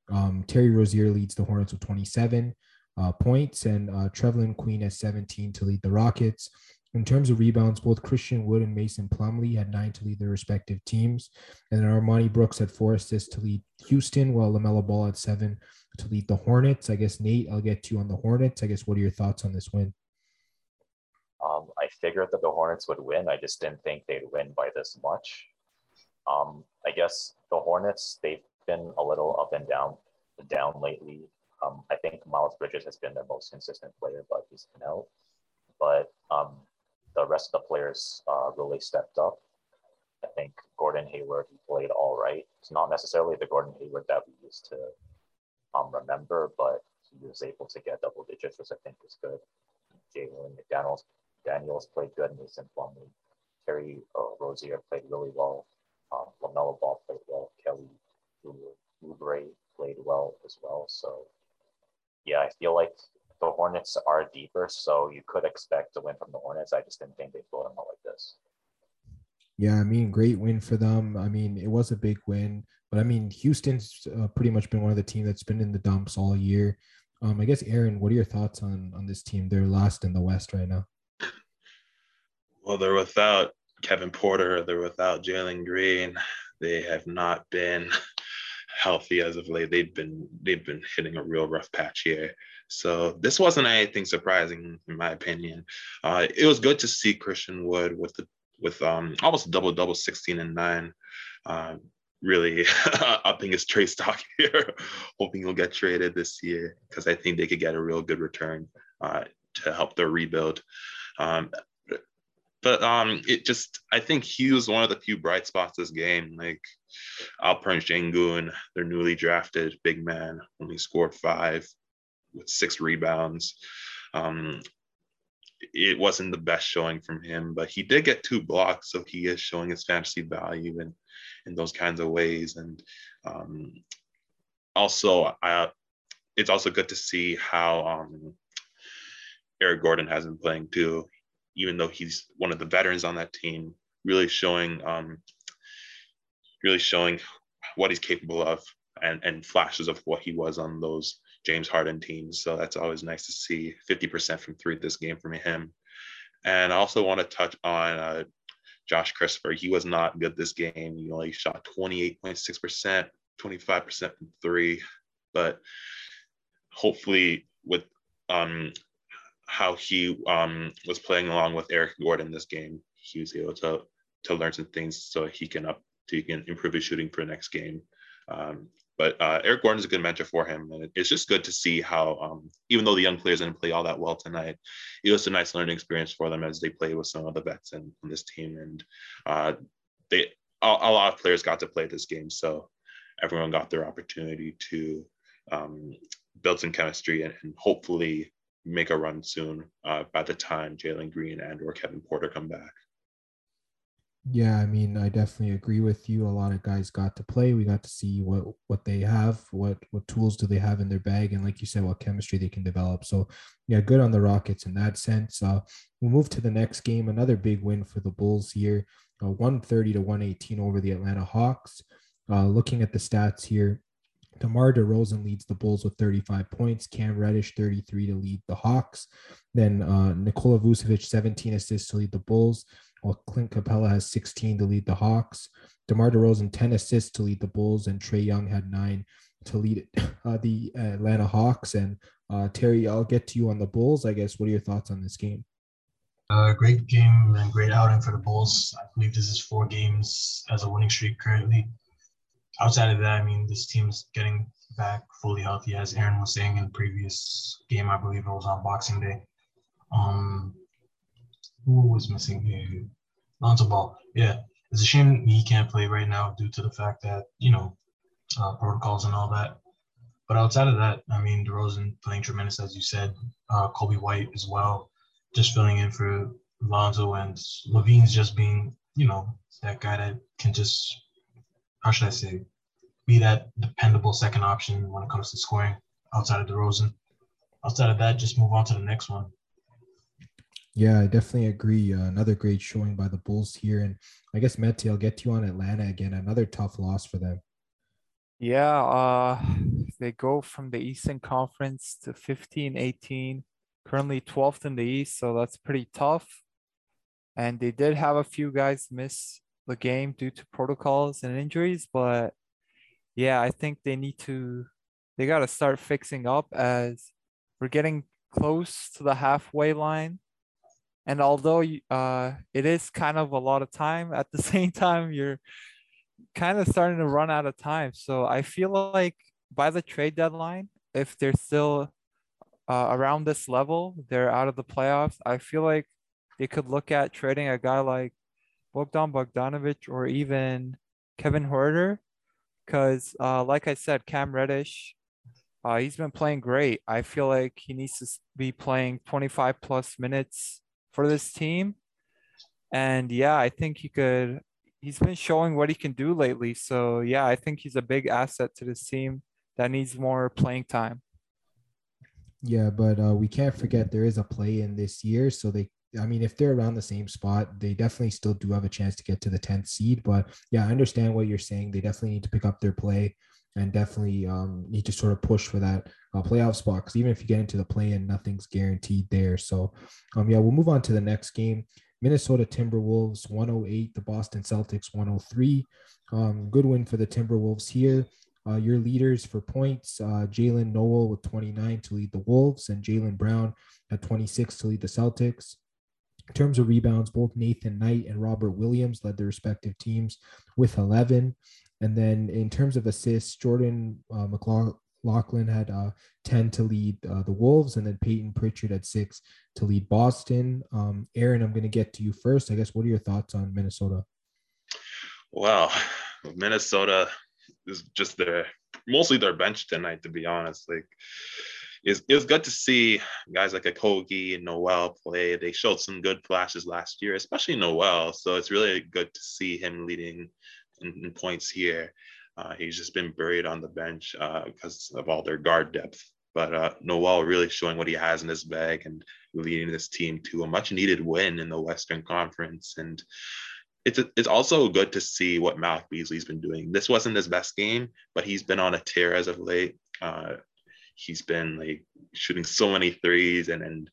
Um, Terry Rozier leads the Hornets with 27 uh, points, and uh, Trevelin Queen has 17 to lead the Rockets. In terms of rebounds, both Christian Wood and Mason Plumlee had nine to lead their respective teams. And then Armoni Brooks had four assists to lead Houston, while LaMelo Ball had seven to lead the Hornets. I guess Nate, I'll get to you on the Hornets. I guess what are your thoughts on this win? Um, I figured that the Hornets would win. I just didn't think they'd win by this much. Um, I guess the Hornets they've been a little up and down, down lately. Um, I think Miles Bridges has been their most consistent player, but he's been out. But um, the rest of the players uh, really stepped up. I think Gordon Hayward played all right. It's not necessarily the Gordon Hayward that we used to um, remember, but he was able to get double digits, which I think is good. Jalen McDaniels Daniels played good. Mason Plumlee, Terry uh, Rozier played really well. Um, LaMelo Ball played well. Kelly Oubre played well as well. So, yeah, I feel like the Hornets are deeper, so you could expect a win from the Hornets. I just didn't think they'd blow them out like this. Yeah, I mean, great win for them. I mean, it was a big win, but I mean, Houston's uh, pretty much been one of the team that's been in the dumps all year. Um, I guess Aaron, what are your thoughts on on this team? They're last in the West right now. Well, they're without Kevin Porter. They're without Jalen Green. They have not been healthy as of late. They've been they've been hitting a real rough patch here. So this wasn't anything surprising in my opinion. Uh, it was good to see Christian Wood with the with um almost double double 16 and 9 uh, really upping his trade stock here hoping he'll get traded this year because i think they could get a real good return uh, to help their rebuild um, but um, it just I think he was one of the few bright spots this game. Like Alperen Sengun, their newly drafted big man, only scored five with six rebounds. Um, it wasn't the best showing from him, but he did get two blocks, so he is showing his fantasy value in in those kinds of ways. And um, also, I, it's also good to see how um, Eric Gordon has been playing too, even though he's one of the veterans on that team, really showing um, really showing what he's capable of and and flashes of what he was on those James Harden teams. So that's always nice to see 50% from three this game from him. And I also want to touch on uh, Josh Christopher. He was not good this game. He shot 28.6%, 25% from three. But hopefully, with um, how he um, was playing along with Eric Gordon this game, he was able to to learn some things so he can up he can improve his shooting for the next game. Um, but uh, Eric Gordon is a good mentor for him, and it's just good to see how, um, even though the young players didn't play all that well tonight, it was a nice learning experience for them as they play with some of the vets in this team, and uh, they a, a, lot of players got to play this game, so everyone got their opportunity to um, build some chemistry and, and, hopefully make a run soon uh, by the time Jalen Green and or Kevin Porter come back. Yeah, I mean, I definitely agree with you. A lot of guys got to play. We got to see what what they have, what what tools do they have in their bag, and like you said, what chemistry they can develop. So, yeah, good on the Rockets in that sense. Uh, we'll move to the next game. Another big win for the Bulls here, uh, one thirty to one eighteen over the Atlanta Hawks. Uh, looking at the stats here, DeMar DeRozan leads the Bulls with 35 points. Cam Reddish 33 to lead the Hawks. Then uh, Nikola Vucevic 17 assists to lead the Bulls while Clint Capela has 16 to lead the Hawks. DeMar DeRozan 10 assists to lead the Bulls, and Trae Young had nine to lead uh, the Atlanta Hawks. And uh, Terry, I'll get to you on the Bulls. I guess. What are your thoughts on this game? Uh, great game and great outing for the Bulls. I believe this is four games as a winning streak currently. Outside of that, I mean, this team's getting back fully healthy, as Aaron was saying in the previous game. I believe it was on Boxing Day. Um, who was missing here? Lonzo Ball. Yeah, it's a shame he can't play right now due to the fact that you know uh, protocols and all that. But outside of that, I mean, DeRozan playing tremendous, as you said. Uh, Coby White as well, just filling in for Lonzo and LaVine's just being, you know, that guy that can just, how should I say, be that dependable second option when it comes to scoring outside of DeRozan. Outside of that, just move on to the next one. Yeah, I definitely agree. Uh, another great showing by the Bulls here. And I guess, Mete, I'll get to you on Atlanta again. Another tough loss for them. Yeah, uh, they go from the Eastern Conference to 15 18, currently 12th in the East. So that's pretty tough. And they did have a few guys miss the game due to protocols and injuries. But yeah, I think they need to, they got to start fixing up as we're getting close to the halfway line and although uh, it is kind of a lot of time, at the same time, you're kind of starting to run out of time. So I feel like by the trade deadline, if they're still uh, around this level, they're out of the playoffs. I feel like they could look at trading a guy like Bogdan Bogdanovic or even Kevin Huerter, because uh, like I said, Cam Reddish, uh, he's been playing great. I feel like he needs to be playing 25 plus minutes for this team. And yeah, I think he could, he's been showing what he can do lately. So yeah, I think he's a big asset to this team that needs more playing time. Yeah, but uh, we can't forget there is a play in this year, so they. I mean, if they're around the same spot, they definitely still do have a chance to get to the 10th seed. But yeah, I understand what you're saying. They definitely need to pick up their play and definitely um, need to sort of push for that uh, playoff spot because even if you get into the play in, nothing's guaranteed there. So, um, yeah, we'll move on to the next game. Minnesota Timberwolves 108, the Boston Celtics 103. Um, good win for the Timberwolves here. Uh, your leaders for points uh, Jaylen Nowell with 29 to lead the Wolves, and Jaylen Brown at 26 to lead the Celtics. In terms of rebounds, both Nathan Knight and Robert Williams led their respective teams with 11. And then in terms of assists, Jordan uh, McLaughlin had uh, 10 to lead uh, the Wolves, and then Payton Pritchard at six to lead Boston. Um, Aaron, I'm going to get to you first. I guess, what are your thoughts on Minnesota? Well, Minnesota is just their mostly their bench tonight, to be honest. Like, it's, it was good to see guys like Okogie and Nowell play. They showed some good flashes last year, especially Nowell. So it's really good to see him leading in, in points here. Uh, he's just been buried on the bench uh, because of all their guard depth. But uh, Nowell really showing what he has in his bag and leading this team to a much needed win in the Western Conference. And it's, it's also good to see what Malik Beasley's been doing. This wasn't his best game, but he's been on a tear as of late. Uh, he's been like shooting so many threes and, and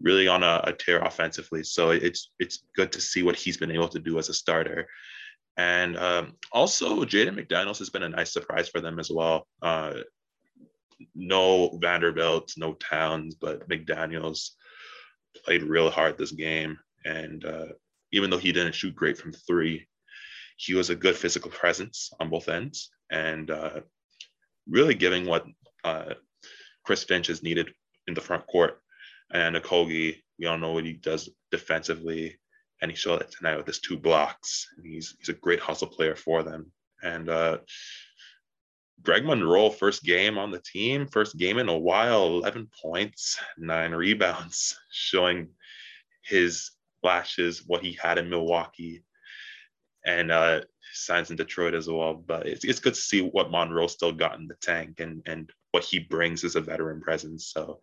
really on a, a tear offensively. So it's it's good to see what he's been able to do as a starter. And um, also, Jaden McDaniels has been a nice surprise for them as well. Uh, no Vanderbilt, no Towns, but McDaniels played real hard this game. And uh, even though he didn't shoot great from three, he was a good physical presence on both ends and uh, really giving what uh, Chris Finch is needed in the front court. And Okogie, we all know what he does defensively and he showed it tonight with his two blocks. He's he's a great hustle player for them. And uh, Greg Monroe, first game on the team, first game in a while, 11 points, nine rebounds, showing his flashes, what he had in Milwaukee, and uh, signs in Detroit as well. But it's, it's good to see what Monroe still got in the tank and, and what he brings as a veteran presence. So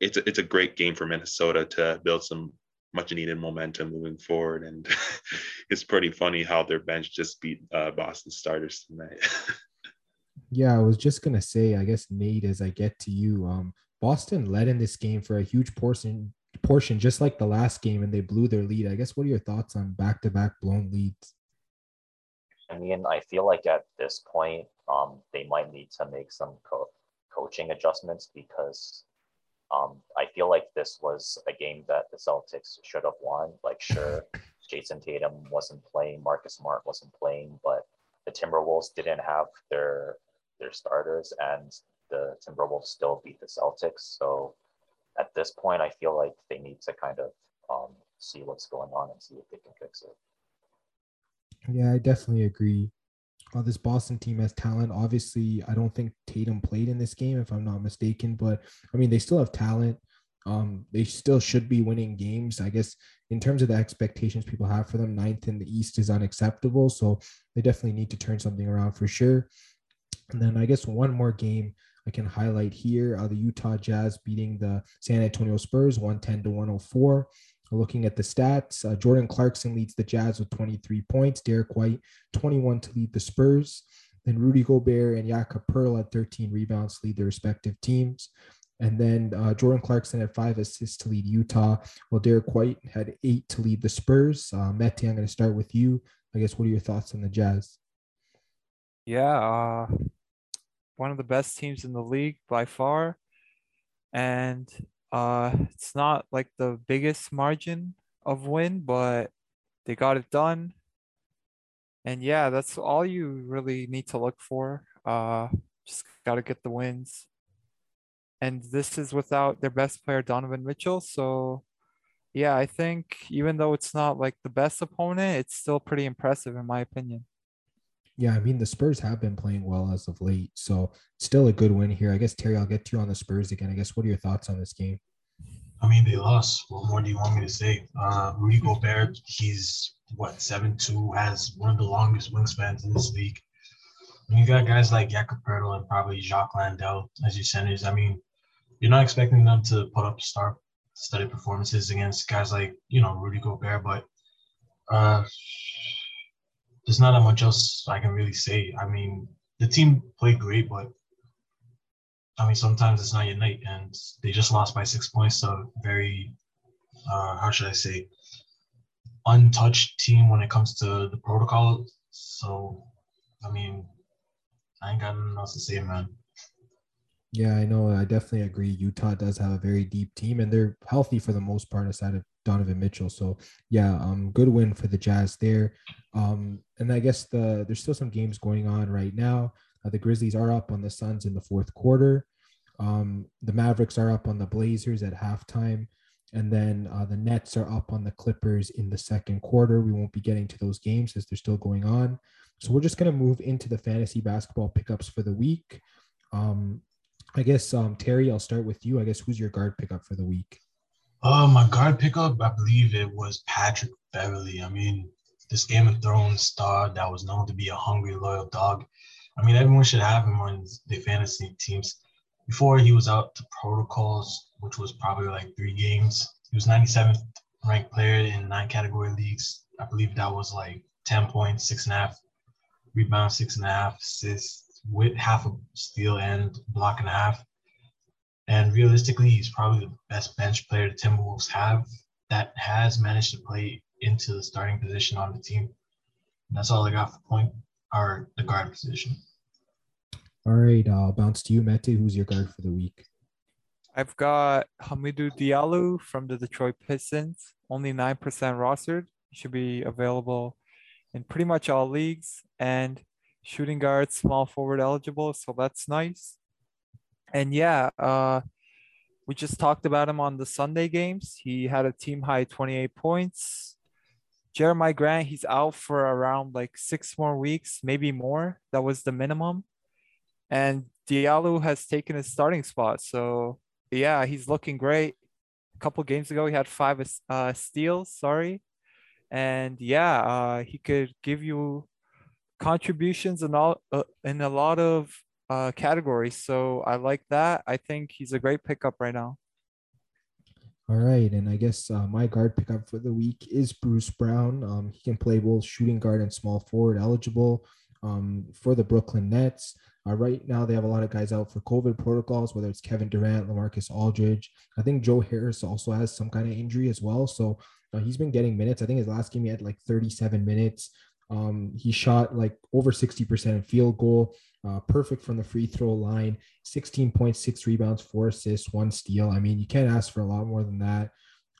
it's a, it's a great game for Minnesota to build some much needed momentum moving forward. And it's pretty funny how their bench just beat uh, Boston starters tonight. yeah, I was just gonna say, I guess Nate, as I get to you, um, Boston led in this game for a huge portion portion, just like the last game, and they blew their lead. I guess what are your thoughts on back to back blown leads? I mean, I feel like at this point, um, they might need to make some co- coaching adjustments because um, I feel like this was a game that the Celtics should have won. Like, sure, Jayson Tatum wasn't playing, Marcus Smart wasn't playing, but the Timberwolves didn't have their their starters, and the Timberwolves still beat the Celtics. So at this point, I feel like they need to kind of um, see what's going on and see if they can fix it. Yeah, I definitely agree uh, this Boston team has talent. Obviously, I don't think Tatum played in this game, if I'm not mistaken, but I mean, they still have talent. Um, they still should be winning games. I guess in terms of the expectations people have for them, ninth in the East is unacceptable. So they definitely need to turn something around for sure. And then I guess one more game I can highlight here: uh, the Utah Jazz beating the San Antonio Spurs, 110 to 104. Looking at the stats, uh, Jordan Clarkson leads the Jazz with 23 points, Derrick White 21 to lead the Spurs. Then Rudy Gobert and Jakob Poeltl had 13 rebounds lead their respective teams. And then uh, Jordan Clarkson had five assists to lead Utah, while Derrick White had eight to lead the Spurs. Uh, Mete, I'm going to start with you. I guess what are your thoughts on the Jazz? Yeah, uh, one of the best teams in the league by far. And uh, it's not like the biggest margin of win, but they got it done. And yeah, that's all you really need to look for. Uh, just got to get the wins. And this is without their best player, Donovan Mitchell. So yeah, I think even though it's not like the best opponent, it's still pretty impressive in my opinion. Yeah, I mean the Spurs have been playing well as of late, so still a good win here. I guess Terry, I'll get to you on the Spurs again. I guess what are your thoughts on this game? I mean, they lost. What more do you want me to say? Uh, Rudy Gobert, he's what seven two, has one of the longest wingspans in this league. And you got guys like Jakob Poeltl and probably Jock Landale as your centers. I mean, you're not expecting them to put up star studded performances against guys like you know Rudy Gobert, but uh, there's not that much else I can really say. I mean, the team played great, but I mean sometimes it's not your night, and they just lost by six points a very uh, how should I say untouched team when it comes to the protocol. So, I mean, I ain't got nothing else to say, man. Yeah, I know. I definitely agree. Utah does have a very deep team, and they're healthy for the most part, aside of Donovan Mitchell. So, yeah, um, good win for the Jazz there. Um, and I guess the there's still some games going on right now. Uh, the Grizzlies are up on the Suns in the fourth quarter. Um, the Mavericks are up on the Blazers at halftime, and then uh, the Nets are up on the Clippers in the second quarter. We won't be getting to those games as they're still going on. So we're just gonna move into the fantasy basketball pickups for the week. Um, I guess um, Terry, I'll start with you. I guess who's your guard pickup for the week? Uh, my guard pickup, I believe it was Patrick Beverley. I mean, this Game of Thrones star that was known to be a hungry, loyal dog. I mean, everyone should have him on their fantasy teams. Before he was out to protocols, which was probably like three games. He was 97th ranked player in nine category leagues. I believe that was like 10 points, six and a half rebounds, six and a half assists, with half a steal and block and a half. And realistically, he's probably the best bench player the Timberwolves have that has managed to play into the starting position on the team. And that's all I got for point or the guard position. All right, I'll bounce to you, Mete. Who's your guard for the week? I've got Hamidou Diallo from the Detroit Pistons, only 9% rostered. He should be available in pretty much all leagues. And shooting guard, small forward eligible, so that's nice. And yeah, uh, we just talked about him on the Sunday games. He had a team high 28 points. Jeremiah Grant, he's out for around like six more weeks, maybe more. That was the minimum. And Diallo has taken his starting spot. So yeah, he's looking great. A couple games ago, he had five uh, steals. Sorry, and yeah, uh, he could give you contributions in all uh, in a lot of uh, categories. So I like that. I think he's a great pickup right now. All right, and I guess uh, my guard pickup for the week is Bruce Brown. Um, he can play both shooting guard and small forward, eligible um, for the Brooklyn Nets. Uh, right now, they have a lot of guys out for COVID protocols, whether it's Kevin Durant, LaMarcus Aldridge. I think Joe Harris also has some kind of injury as well. So uh, he's been getting minutes. I think his last game he had like 37 minutes. Um, he shot like over 60% in field goal, uh, perfect from the free throw line, 16.6 rebounds, four assists, one steal. I mean, you can't ask for a lot more than that.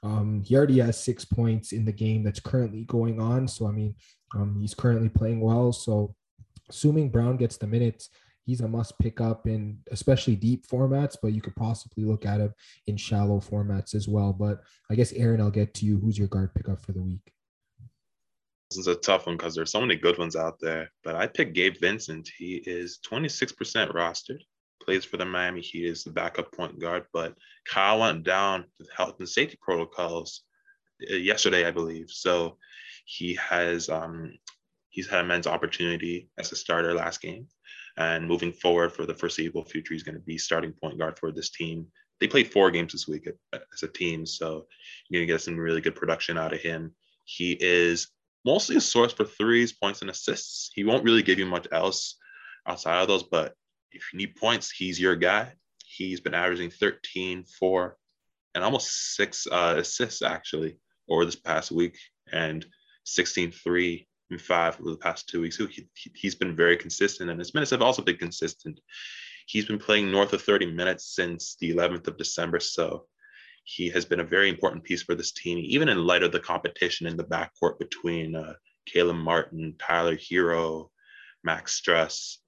Um, he already has six points in the game that's currently going on. So, I mean, um, he's currently playing well. So, assuming Brown gets the minutes, he's a must pick up in especially deep formats, but you could possibly look at him in shallow formats as well. But I guess, Aaron, I'll get to you. Who's your guard pickup for the week? Is a tough one because there's so many good ones out there. But I picked Gabe Vincent. He is 26% rostered, plays for the Miami Heat as the backup point guard. But Kyle went down with health and safety protocols uh, yesterday, I believe. So he has um, he's had immense opportunity as a starter last game. And moving forward for the foreseeable future, he's going to be starting point guard for this team. They played four games this week as a team, so you're going to get some really good production out of him. He is mostly a source for threes, points, and assists. He won't really give you much else outside of those, but if you need points, he's your guy. He's been averaging 13, 4, and almost six uh, assists actually over this past week, and 16, 3, and 5 over the past two weeks. He, he's been very consistent, and his minutes have also been consistent. He's been playing north of 30 minutes since the 11th of December, so he has been a very important piece for this team, even in light of the competition in the backcourt between uh, Caleb Martin, Tyler Herro, Max Strus.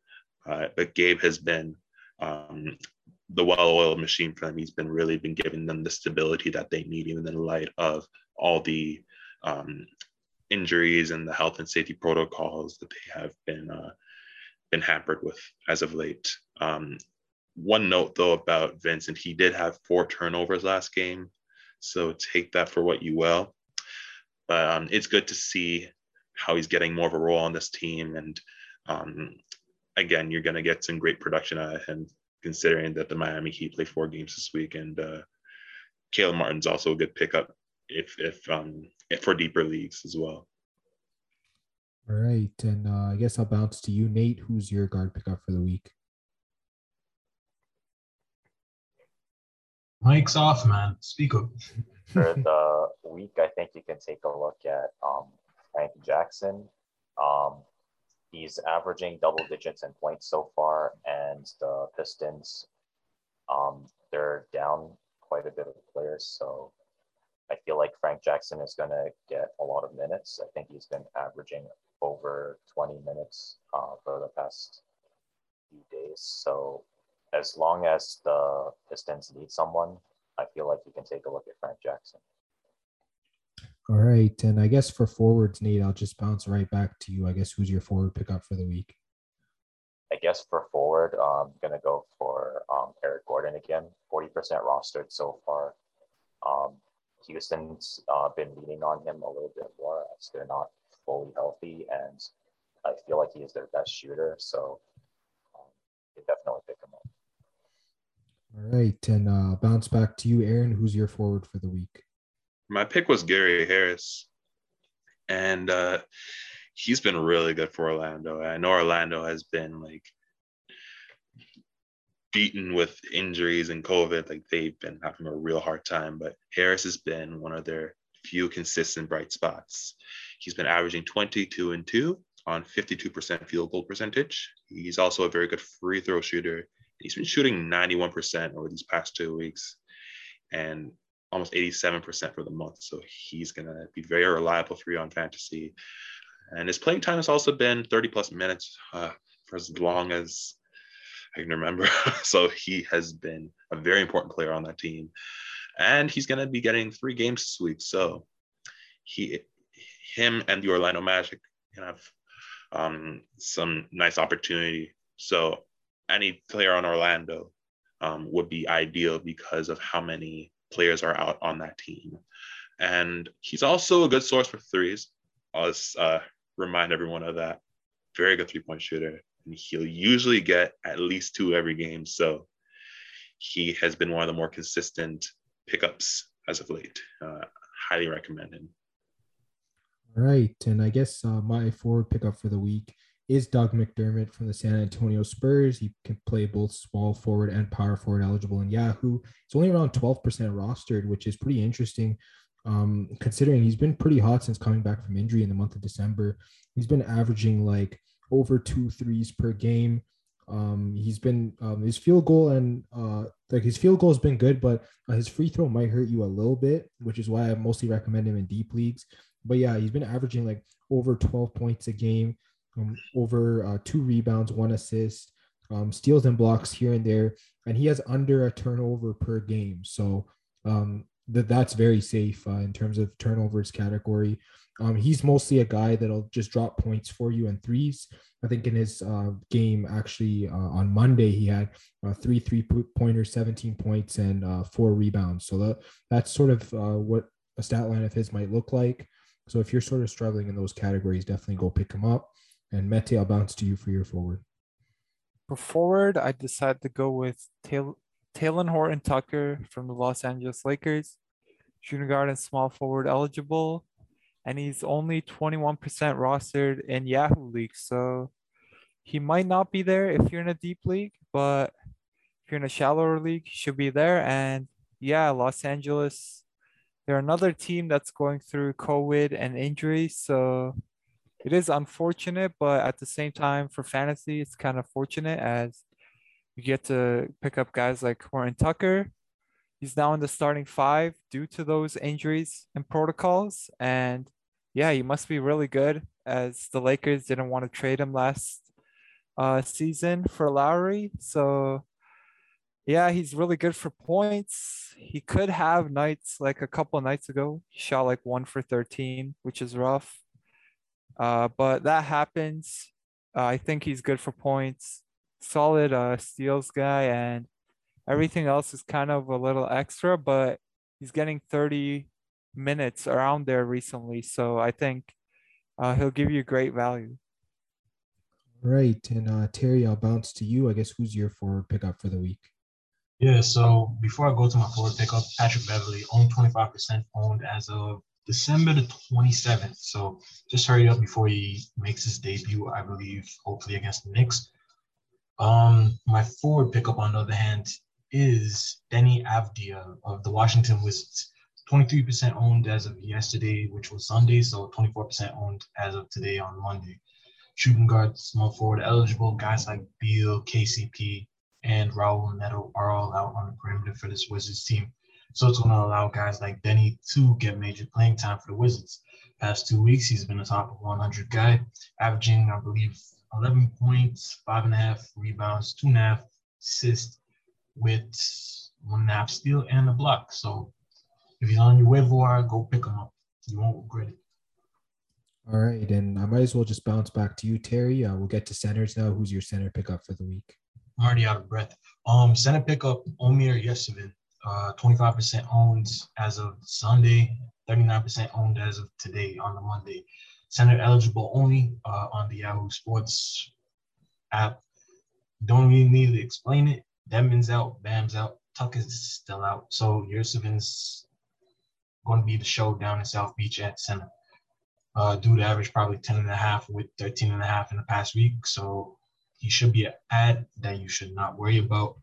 Uh, but Gabe has been um, the well-oiled machine for them. He's been really been giving them the stability that they need, even in light of all the um, injuries and the health and safety protocols that they have been uh, been hampered with as of late. Um, one note though about Vincent, he did have four turnovers last game, so take that for what you will. But um, it's good to see how he's getting more of a role on this team, and um, again, you're going to get some great production out of him considering that the Miami Heat play four games this week, and uh, Caleb Martin's also a good pickup if if um if for deeper leagues as well. All right, and uh, I guess I'll bounce to you, Nate. Who's your guard pickup for the week? Mike's off, man. Speak up. For the week, I think you can take a look at um, Frank Jackson. Um, he's averaging double digits in points so far, and the Pistons, um, they're down quite a bit of players. So I feel like Frank Jackson is going to get a lot of minutes. I think he's been averaging over 20 minutes uh, for the past few days. So as long as the Pistons need someone, I feel like you can take a look at Frank Jackson. All right. And I guess for forwards, Nate, I'll just bounce right back to you. I guess who's your forward pickup for the week? I guess for forward, I'm going to go for um, Eric Gordon again, 40% rostered so far. Um, Houston's uh, been leaning on him a little bit more as they're not fully healthy, and I feel like he is their best shooter. So um, you definitely pick him up. All right, and uh, bounce back to you, Aaron. Who's your forward for the week? My pick was Gary Harris, and uh, he's been really good for Orlando. I know Orlando has been like beaten with injuries and COVID. Like they've been having a real hard time, but Harris has been one of their few consistent bright spots. He's been averaging 22 and 2 on 52% field goal percentage. He's also a very good free throw shooter. He's been shooting 91% over these past two weeks and almost 87% for the month. So he's going to be very reliable for you on fantasy. And his playing time has also been 30 plus minutes uh, for as long as I can remember. so he has been a very important player on that team. And he's going to be getting three games this week. So he, him and the Orlando Magic can have um, some nice opportunity. So any player on Orlando um, would be ideal because of how many players are out on that team. And he's also a good source for threes. I'll just uh, remind everyone of that. Very good three point shooter and he'll usually get at least two every game. So he has been one of the more consistent pickups as of late. Uh, highly recommend him. All right, and I guess uh, my forward pickup for the week is Doug McDermott from the San Antonio Spurs. He can play both small forward and power forward eligible in Yahoo. It's only around 12% rostered, which is pretty interesting. Um, considering he's been pretty hot since coming back from injury in the month of December. He's been averaging like over two threes per game. Um, he's been um, his field goal and uh, like his field goal has been good, but uh, his free throw might hurt you a little bit, which is why I mostly recommend him in deep leagues. But yeah, he's been averaging like over 12 points a game, um, over uh, two rebounds, one assist, um, steals and blocks here and there, and he has under a turnover per game. So um, that that's very safe uh, in terms of turnovers category. Um, he's mostly a guy that'll just drop points for you in threes. I think in his uh, game actually uh, on Monday he had uh, three three pointers, 17 points, and uh, four rebounds. So that that's sort of uh, what a stat line of his might look like. So if you're sort of struggling in those categories, definitely go pick him up. And Mete, I'll bounce to you for your forward. For forward, I decided to go with Taylor, Talen Horton Tucker from the Los Angeles Lakers. Shooting guard and small forward eligible and he's only 21% rostered in Yahoo League. So he might not be there if you're in a deep league, but if you're in a shallower league, he should be there. And yeah, Los Angeles, they're another team that's going through COVID and injuries. So it is unfortunate, but at the same time, for fantasy, it's kind of fortunate as you get to pick up guys like Horton Tucker He's now in the starting five due to those injuries and protocols. And yeah, he must be really good as the Lakers didn't want to trade him last uh, season for Lowry. So yeah, he's really good for points. He could have nights like a couple nights ago. He shot like one for 13, which is rough. Uh, but that happens. Uh, I think he's good for points. Solid uh, steals guy, and Everything else is kind of a little extra, but he's getting 30 minutes around there recently. So I think uh, he'll give you great value. Right. And uh, Terry, I'll bounce to you. I guess who's your forward pickup for the week? Yeah, so before I go to my forward pickup, Patrick Beverley owned 25% owned as of December the 27th. So just hurry up before he makes his debut, I believe, hopefully against the Knicks. Um, my forward pickup, on the other hand, is Deni Avdija of the Washington Wizards. 23% owned as of yesterday, which was Sunday, so 24% owned as of today on Monday. Shooting guard, small forward eligible, guys like Beal, KCP, and Raul Neto are all out on the perimeter for this Wizards team. So it's going to allow guys like Deni to get major playing time for the Wizards. Past two weeks, he's been a top of 100 guy, averaging, I believe, 11 points, five and a half rebounds, two and a half assists, with one and a half steal and a block. So if he's on your waiver wire, go pick him up. You won't regret it. All right, and I might as well just bounce back to you, Terry. Uh, we'll get to centers now. Who's your center pickup for the week? I'm already out of breath. Um, center pickup Omer Yurtseven, uh, 25% owned as of Sunday, 39% owned as of today on the Monday. Center eligible only uh, on the Yahoo Sports app. Don't even need to explain it. Dedmon's out, Bam's out, Tuck is still out. So Yurtseven's going to be the show down in South Beach at center. Uh, dude averaged probably 10 and a half with 13 and a half in the past week. So he should be an ad that you should not worry about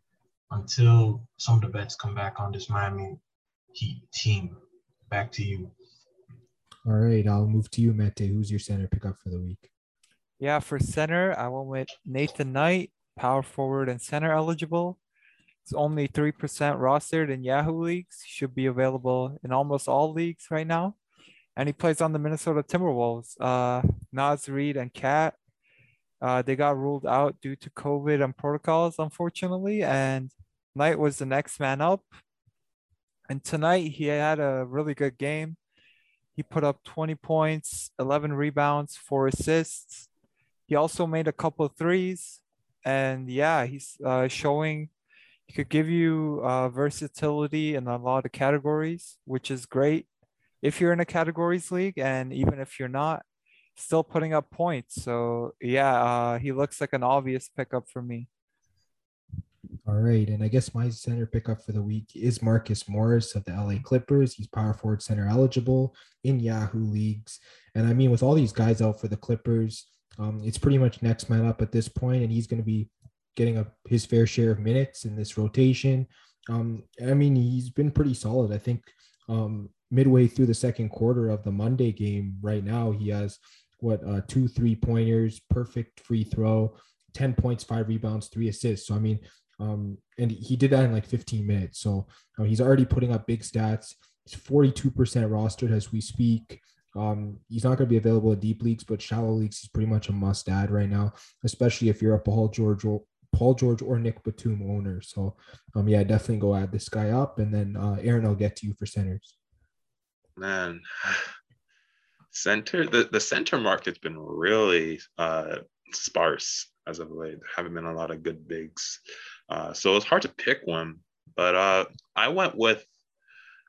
until some of the bets come back on this Miami Heat team. Back to you. All right, I'll move to you, Mete. Who's your center pickup for the week? Yeah, for center, I went with Nathan Knight, power forward and center eligible. It's only 3% rostered in Yahoo leagues. Should be available in almost all leagues right now. And he plays on the Minnesota Timberwolves. Uh, Naz Reid and KAT uh, they got ruled out due to COVID and protocols, unfortunately. And Knight was the next man up. And tonight he had a really good game. He put up 20 points, 11 rebounds, four assists. He also made a couple of threes. And yeah, he's uh, showing he could give you uh, versatility in a lot of categories, which is great if you're in a categories league. And even if you're not, still putting up points. So yeah, uh, he looks like an obvious pickup for me. All right, and I guess my center pickup for the week is Marcus Morris of the LA Clippers. He's power forward center eligible in Yahoo leagues, and I mean with all these guys out for the Clippers, um, it's pretty much next man up at this point, and he's going to be getting a, his fair share of minutes in this rotation. Um, I mean, he's been pretty solid. I think um, midway through the second quarter of the Monday game, right now he has what uh, two three pointers, perfect free throw, 10 points, five rebounds, three assists. So, I mean, um, and he did that in like 15 minutes. So uh, he's already putting up big stats. He's 42% rostered as we speak. Um, he's not going to be available in deep leagues, but shallow leagues, he's pretty much a must add right now, especially if you're a Paul George or Paul George or Nick Batum owner. So, um, yeah, definitely go add this guy up. And then uh, Aaron, I'll get to you for centers. Man, center the, the center market's been really uh, sparse as of late. There haven't been a lot of good bigs, uh, so it's hard to pick one. But uh, I went with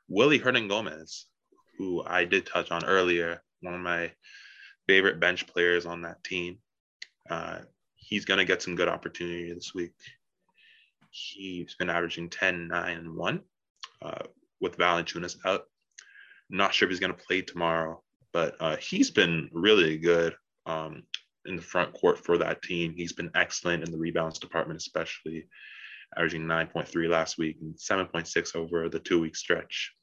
Willy Hernangomez, who I did touch on earlier. One of my favorite bench players on that team. Uh, he's going to get some good opportunity this week. He's been averaging 10, 9, and 1 uh, with Valanciunas out. not sure if he's going to play tomorrow, but uh, he's been really good um, in the front court for that team. He's been excellent in the rebounds department, especially averaging 9.3 last week and 7.6 over the two week stretch.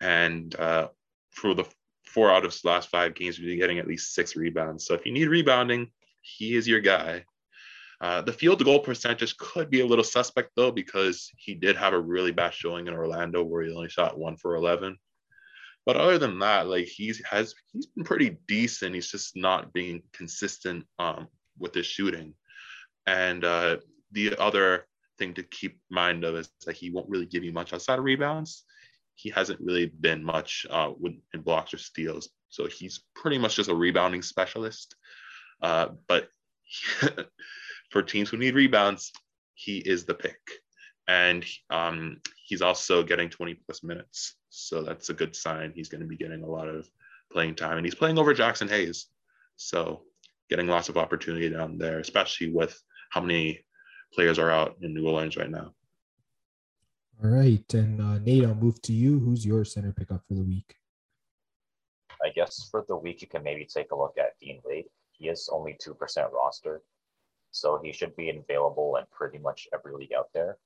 And uh, for the four out of last five games, we've been getting at least six rebounds. So if you need rebounding, he is your guy. Uh, the field goal percentage could be a little suspect though, because he did have a really bad showing in Orlando where he only shot one for 11. But other than that, like he's has he's been pretty decent. He's just not being consistent um, with his shooting. And uh, the other thing to keep mind of is that he won't really give you much outside of rebounds. He hasn't really been much uh, with, in blocks or steals. So he's pretty much just a rebounding specialist. Uh, but for teams who need rebounds, he is the pick. And um, he's also getting 20 plus minutes. So that's a good sign. He's going to be getting a lot of playing time, and he's playing over Jaxson Hayes. So getting lots of opportunity down there, especially with how many players are out in New Orleans right now. All right, and uh, Nate, I'll move to you. Who's your center pickup for the week? I guess for the week, you can maybe take a look at Dean Wade. He is only 2% roster, so he should be available in pretty much every league out there.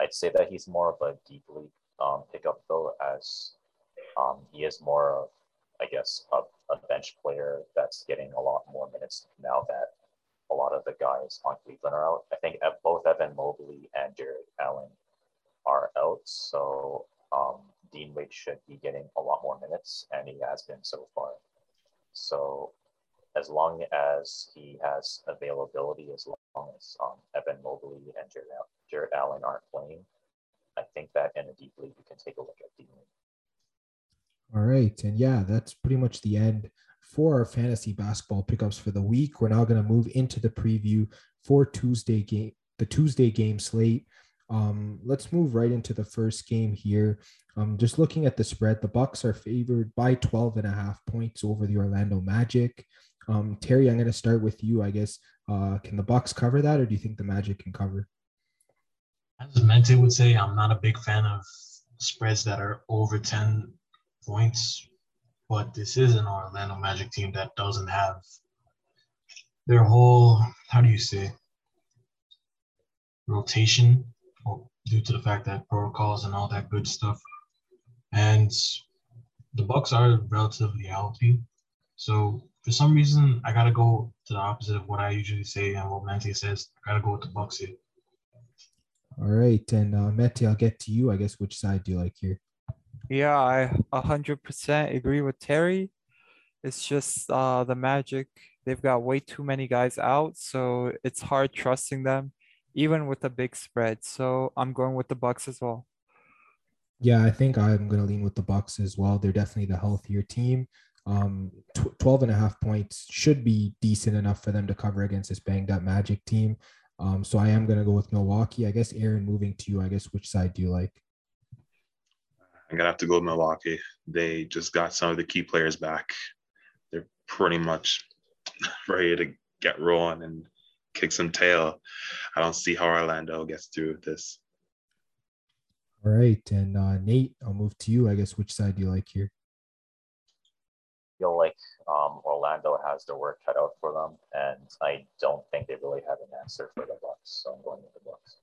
I'd say that he's more of a deep league um, pickup, though, as um, he is more of, I guess, a, a bench player that's getting a lot more minutes now that a lot of the guys on Cleveland are out. I think both Evan Mobley and Jarrett Allen are out, so um, Dean Wade should be getting a lot more minutes, and he has been so far. So as long as he has availability, as long as um, Evan Mobley and Jared, Jarrett Allen aren't playing, I think that in a deep league, you can take a look at Dean Wade. All right. And yeah, that's pretty much the end for our fantasy basketball pickups for the week. We're now going to move into the preview for Tuesday game, the Tuesday game slate. Um, let's move right into the first game here. Um, just looking at the spread, the Bucks are favored by 12 and a half points over the Orlando Magic. Um, Terry, I'm going to start with you. I guess uh, can the Bucks cover that, or do you think the Magic can cover? As Mente would say, I'm not a big fan of spreads that are over 10 points, but this is an Orlando Magic team that doesn't have their whole, how do you say, rotation due to the fact that protocols and all that good stuff. And the Bucks are relatively healthy. So for some reason, I gotta go to the opposite of what I usually say and what Mente says. I gotta go with the Bucks here. All right, and uh, Mete, I'll get to you. I guess which side do you like here? Yeah, I 100% agree with Terry. It's just uh, the Magic. They've got way too many guys out, so it's hard trusting them, even with a big spread. So I'm going with the Bucks as well. Yeah, I think I'm going to lean with the Bucks as well. They're definitely the healthier team. Um, tw- 12 and a half points should be decent enough for them to cover against this banged up Magic team. Um, so I am going to go with Milwaukee. I guess, Aaron, moving to you, I guess, which side do you like? I'm gonna have to go with Milwaukee. They just got some of the key players back. They're pretty much ready to get rolling and kick some tail. I don't see how Orlando gets through this. All right, and uh, Nate, I'll move to you. I guess which side do you like here? Feel like um, Orlando has their work cut out for them, and I don't think they really have an answer for the Bucks. So I'm going with the Bucks.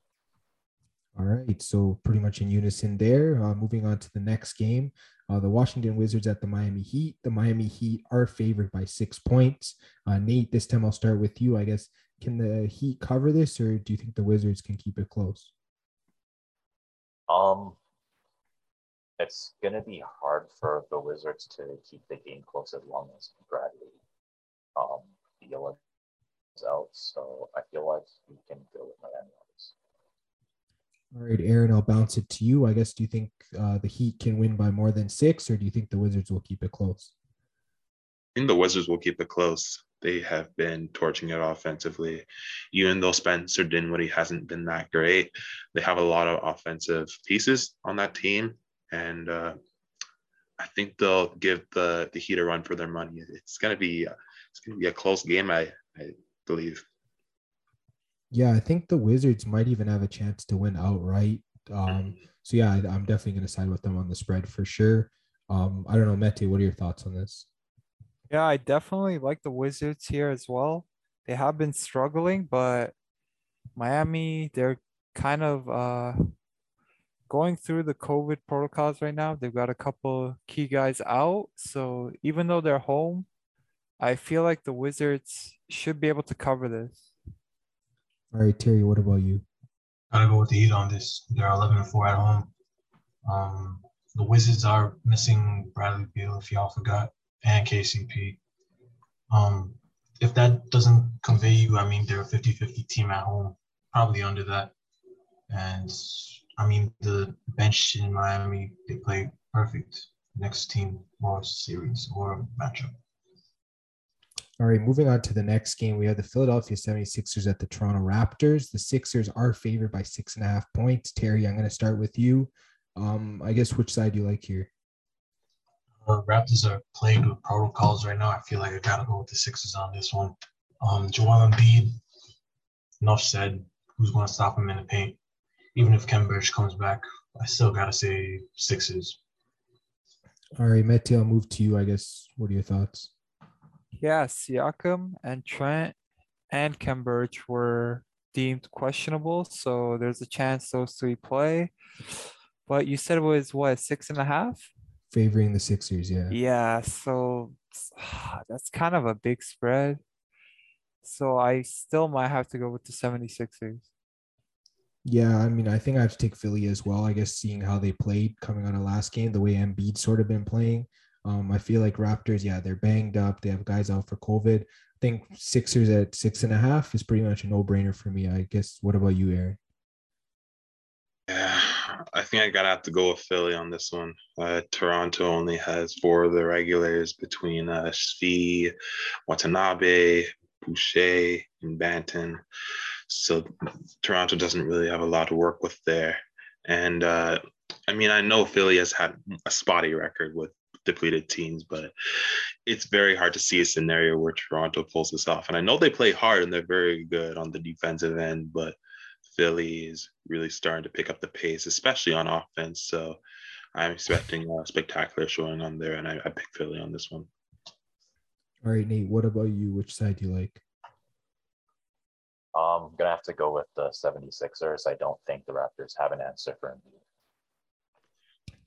All right, so pretty much in unison there. Uh, moving on to the next game, uh, the Washington Wizards at the Miami Heat. The Miami Heat are favored by six points. Uh, Nate, this time I'll start with you. I guess can the Heat cover this, or do you think the Wizards can keep it close? Um, it's gonna be hard for the Wizards to keep the game close as long as Bradley um Beal is out. So I feel like we can go with Miami on this. All right, Aaron, I'll bounce it to you. I guess do you think uh, the Heat can win by more than six, or do you think the Wizards will keep it close? I think the Wizards will keep it close. They have been torching it offensively. Even though Spencer Dinwiddie hasn't been that great, they have a lot of offensive pieces on that team and uh, I think they'll give the the Heat a run for their money. It's gonna be it's gonna be a close game, I I believe. Yeah, I think the Wizards might even have a chance to win outright. Um, so yeah, I, am definitely going to side with them on the spread for sure. Um, I don't know, Mete, what are your thoughts on this? Yeah, I definitely like the Wizards here as well. They have been struggling, but Miami, they're kind of uh going through the COVID protocols right now. They've got a couple key guys out. So even though they're home, I feel like the Wizards should be able to cover this. All right, Terry, what about you? Gotta go with the Heat on this. They're 11 and 4 at home. Um, the Wizards are missing Bradley Beal, if y'all forgot, and KCP. Um, if that doesn't convey you, I mean, they're a 50 50 team at home, probably under that. And I mean, the bench in Miami, they play perfect next team or series or matchup. All right, moving on to the next game, we have the Philadelphia 76ers at the Toronto Raptors. The Sixers are favored by six and a half points. Terry, I'm going to start with you. Um, I guess which side do you like here? Uh, Raptors are plagued with protocols right now. I feel like I gotta go with the Sixers on this one. Um, Joel Embiid, enough said. Who's going to stop him in the paint? Even if Khem Birch comes back, I still gotta say Sixers. All right, Mete, I'll move to you. I guess. What are your thoughts? Yeah, Siakam and Trent and Khem Birch were deemed questionable, so there's a chance those three play. But you said it was what six and a half? Favoring the Sixers, yeah. Yeah, so that's kind of a big spread. So I still might have to go with the 76ers. Yeah, I mean, I think I have to take Philly as well. I guess seeing how they played coming on a last game, the way Embiid sort of been playing. Um, I feel like Raptors, yeah, they're banged up. They have guys out for COVID. I think Sixers at six and a half is pretty much a no-brainer for me. I guess. What about you, Aaron? Yeah, I think I gotta have to go with Philly on this one. Uh, Toronto only has four of the regulars between uh, Svi, Watanabe, Boucher, and Banton. So Toronto doesn't really have a lot to work with there. And uh, I mean, I know Philly has had a spotty record with depleted teams, but it's very hard to see a scenario where Toronto pulls this off. And I know they play hard and they're very good on the defensive end, but Philly is really starting to pick up the pace, especially on offense. So I'm expecting a spectacular showing on there, and I, I pick Philly on this one. All right, Nate, what about you? Which side do you like? I'm um, gonna have to go with the 76ers. I don't think the Raptors have an answer for Embiid.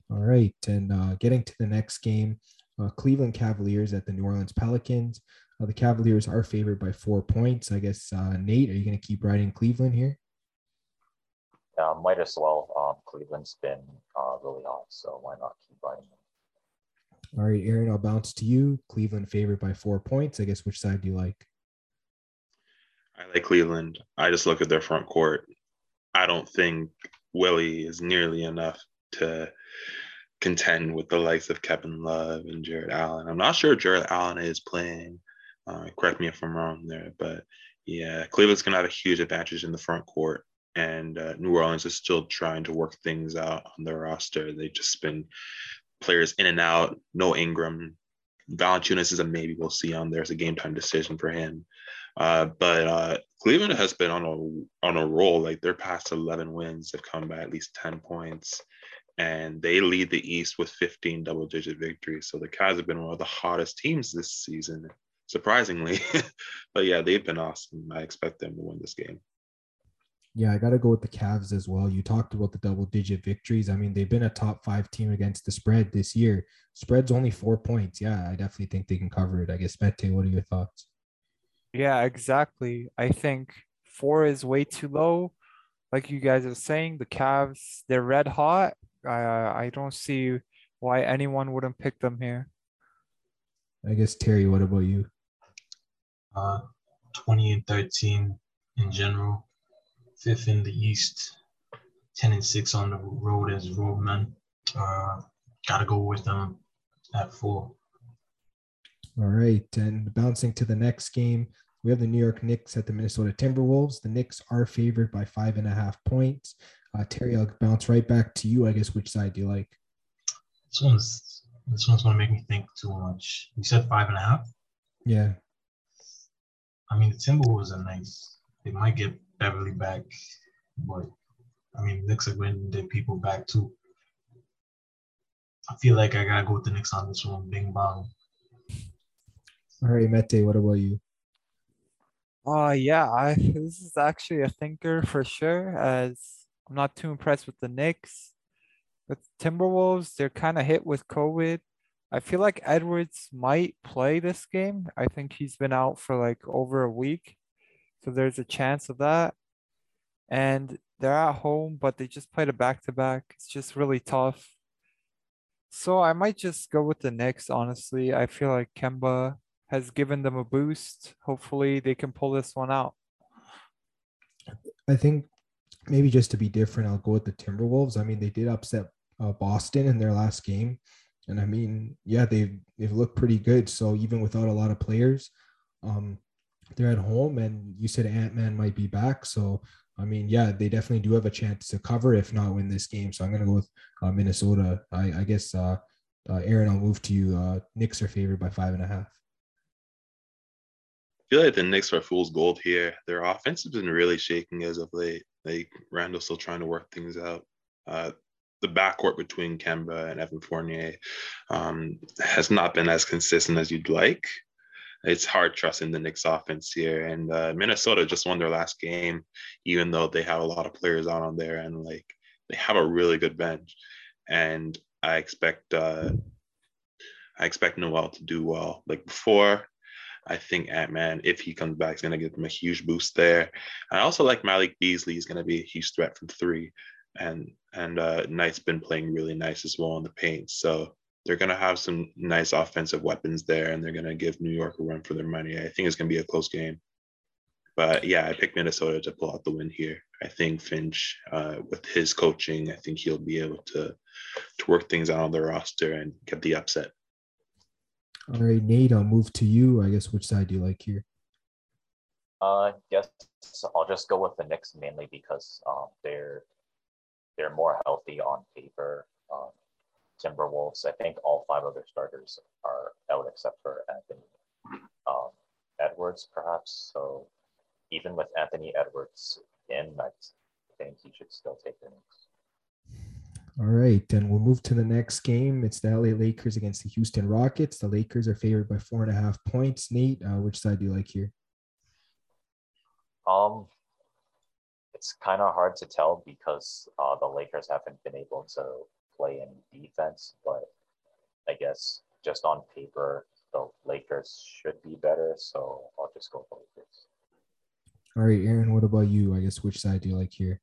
All right, and uh, getting to the next game, uh, Cleveland Cavaliers at the New Orleans Pelicans. Uh, the Cavaliers are favored by four points. I guess uh, Nate, are you going to keep riding Cleveland here? Uh, might as well. Um, Cleveland's been uh, really hot, so why not keep riding them? All right, Aaron, I'll bounce to you. Cleveland favored by four points. I guess which side do you like? I like Cleveland. I just look at their front court. I don't think Willie is nearly enough to contend with the likes of Kevin Love and Jarrett Allen. I'm not sure Jarrett Allen is playing. Uh, correct me if I'm wrong there, but yeah, Cleveland's gonna have a huge advantage in the front court, and uh, New Orleans is still trying to work things out on their roster. They've just been players in and out. No Ingram. Valanciunas is a maybe. We'll see on there. It's a game time decision for him. Uh, but uh, Cleveland has been on a on a roll. Like their past 11 wins have come by at least 10 points, and they lead the East with 15 double digit victories. So the Cavs have been one of the hottest teams this season, surprisingly. but yeah, they've been awesome. I expect them to win this game. Yeah, I got to go with the Cavs as well. You talked about the double digit victories. I mean, they've been a top five team against the spread this year. Spread's only four points. Yeah, I definitely think they can cover it. I guess, Mete, what are your thoughts? Yeah, exactly. I think four is way too low. Like you guys are saying, the Cavs, they're red hot. I I don't see why anyone wouldn't pick them here. I guess Terry, what about you? Uh, 20 and 13 in general, fifth in the East, 10 and 6 on the road as roadmen. Uh, gotta go with them at four. All right. And bouncing to the next game, we have the New York Knicks at the Minnesota Timberwolves. The Knicks are favored by five and a half points. Uh, Terry, I'll bounce right back to you. I guess which side do you like? This one's this one's gonna make me think too much. You said five and a half. Yeah. I mean, the Timberwolves are nice. They might get Beverley back, but I mean, Knicks are getting their people back too. I feel like I gotta go with the Knicks on this one. Bing bong. All right, Mete, what about you? Uh yeah, I this is actually a thinker for sure, as I'm not too impressed with the Knicks. With Timberwolves, they're kind of hit with COVID. I feel like Edwards might play this game. I think he's been out for like over a week. So there's a chance of that. And they're at home, but they just played a back to back. It's just really tough. So I might just go with the Knicks, honestly. I feel like Kemba has given them a boost. Hopefully, they can pull this one out. I think maybe just to be different, I'll go with the Timberwolves. I mean, they did upset uh, Boston in their last game, and I mean, yeah, they've they've looked pretty good. So even without a lot of players, um, they're at home, and you said Ant Man might be back, so. I mean, yeah, they definitely do have a chance to cover, if not win this game. So I'm going to go with uh, Minnesota. I, I guess uh, uh, Aaron, I'll move to you. Uh, Knicks are favored by five and a half. Feel like the Knicks are fool's gold here. Their offense has been really shaking as of late. Like Randle's still trying to work things out. Uh, the backcourt between Kemba and Evan Fournier um, has not been as consistent as you'd like. It's hard trusting the Knicks offense here. And uh, Minnesota just won their last game, even though they have a lot of players out on there and like they have a really good bench. And I expect uh, I expect Nowell to do well. Like before, I think Ant Man, if he comes back, is going to give them a huge boost there. I also like Malik Beasley is going to be a huge threat from three and and uh, Knight's been playing really nice as well in the paint. So they're going to have some nice offensive weapons there, and they're going to give New York a run for their money. I think it's going to be a close game. But yeah, I picked Minnesota to pull out the win here. I think Finch, uh, with his coaching, I think he'll be able to to work things out on the roster and get the upset. All right, Nate, I'll move to you. I guess which side do you like here? Uh, guess I'll just go with the Knicks mainly because um, they're they're more healthy on paper. Um, Timberwolves, I think all five of their starters are out except for Anthony um, Edwards, perhaps. So even with Anthony Edwards in, I think he should still take the Knicks. All right, then we'll move to the next game. It's the LA Lakers against the Houston Rockets. The Lakers are favored by four and a half points. Nate, uh, which side do you like here? Um, it's kind of hard to tell because uh, the Lakers haven't been able to play any defense, but I guess just on paper, the Lakers should be better. So I'll just go with the Lakers. All right, Aaron, what about you? I guess which side do you like here?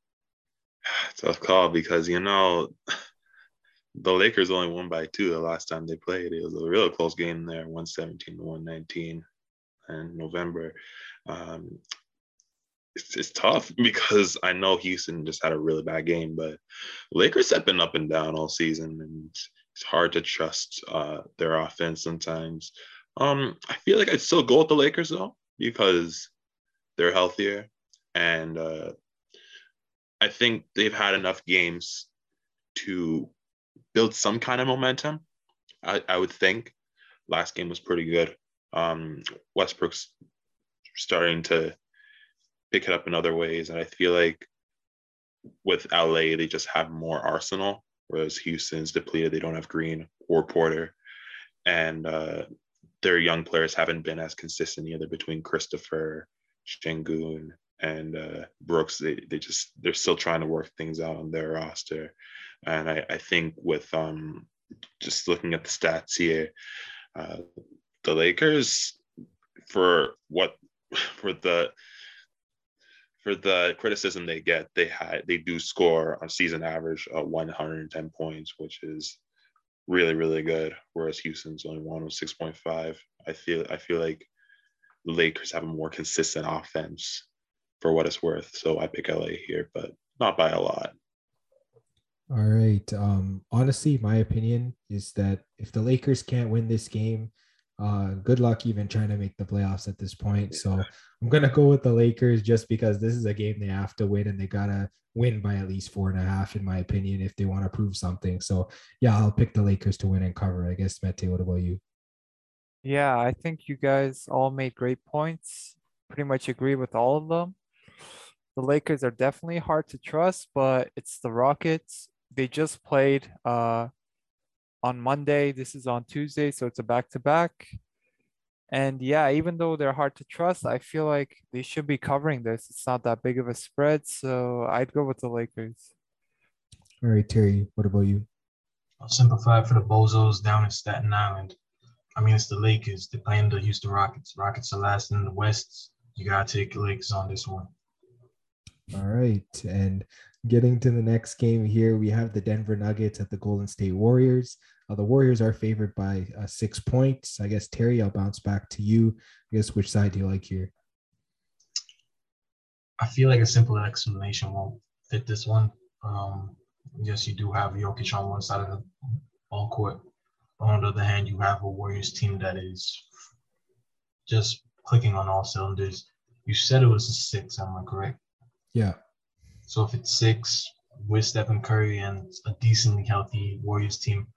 Tough call because, you know, the Lakers only won by two the last time they played. It was a real close game there, 117 to 119 in November. Um, it's, it's tough because I know Houston just had a really bad game, but Lakers have been up and down all season, and it's hard to trust uh, their offense sometimes. Um, I feel like I'd still go with the Lakers though because they're healthier, and uh, I think they've had enough games to build some kind of momentum. I, I would think last game was pretty good. Um, Westbrook's starting to pick it up in other ways. And I feel like with LA, they just have more arsenal, whereas Houston's depleted. They don't have Green or Porter. And uh, their young players haven't been as consistent either between Christopher, Sengun, and uh, Brooks. They, they just, they're still trying to work things out on their roster. And I, I think with um, just looking at the stats here, uh, the Lakers, for what, for the, for the criticism they get, they had they do score on season average uh, 110 points, which is really really good. Whereas Houston's only one with 6.5. I feel I feel like the Lakers have a more consistent offense for what it's worth. So I pick LA here, but not by a lot. All right. Um, honestly, my opinion is that if the Lakers can't win this game, uh, good luck even trying to make the playoffs at this point. So I'm gonna go with the Lakers just because this is a game they have to win and they gotta win by at least four and a half, in my opinion, if they want to prove something. So yeah, I'll pick the Lakers to win and cover. I guess Mete, what about you? Yeah, I think you guys all made great points. Pretty much agree with all of them. The Lakers are definitely hard to trust, but it's the Rockets. They just played uh on Monday. This is on Tuesday, so it's a back to back. And yeah, even though they're hard to trust, I feel like they should be covering this. It's not that big of a spread, so I'd go with the Lakers. All right, Terry, what about you? I'll simplify for the Bozos down in Staten Island. I mean, it's the Lakers. They're playing the Houston Rockets. Rockets are last in the West. You got to take the Lakers on this one. All right. And getting to the next game here, we have the Denver Nuggets at the Golden State Warriors. Uh, the Warriors are favored by uh, six points. I guess, Terry, I'll bounce back to you. I guess, which side do you like here? I feel like a simple explanation won't fit this one. Um, yes, you do have Jokic on one side of the ball court. On the other hand, you have a Warriors team that is just clicking on all cylinders. You said it was a six, am I correct? Yeah. So if it's six with Stephen Curry and a decently healthy Warriors team,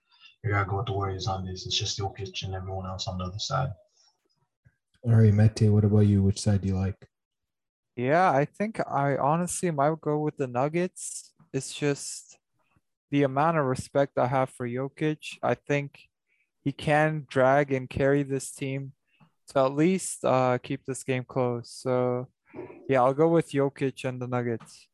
I gotta go with the Warriors on this. It's just Jokic and everyone else on the other side. All right, Mete, what about you? Which side do you like? Yeah, I think I honestly might go with the Nuggets. It's just the amount of respect I have for Jokic. I think he can drag and carry this team to at least uh, keep this game close. So, yeah, I'll go with Jokic and the Nuggets.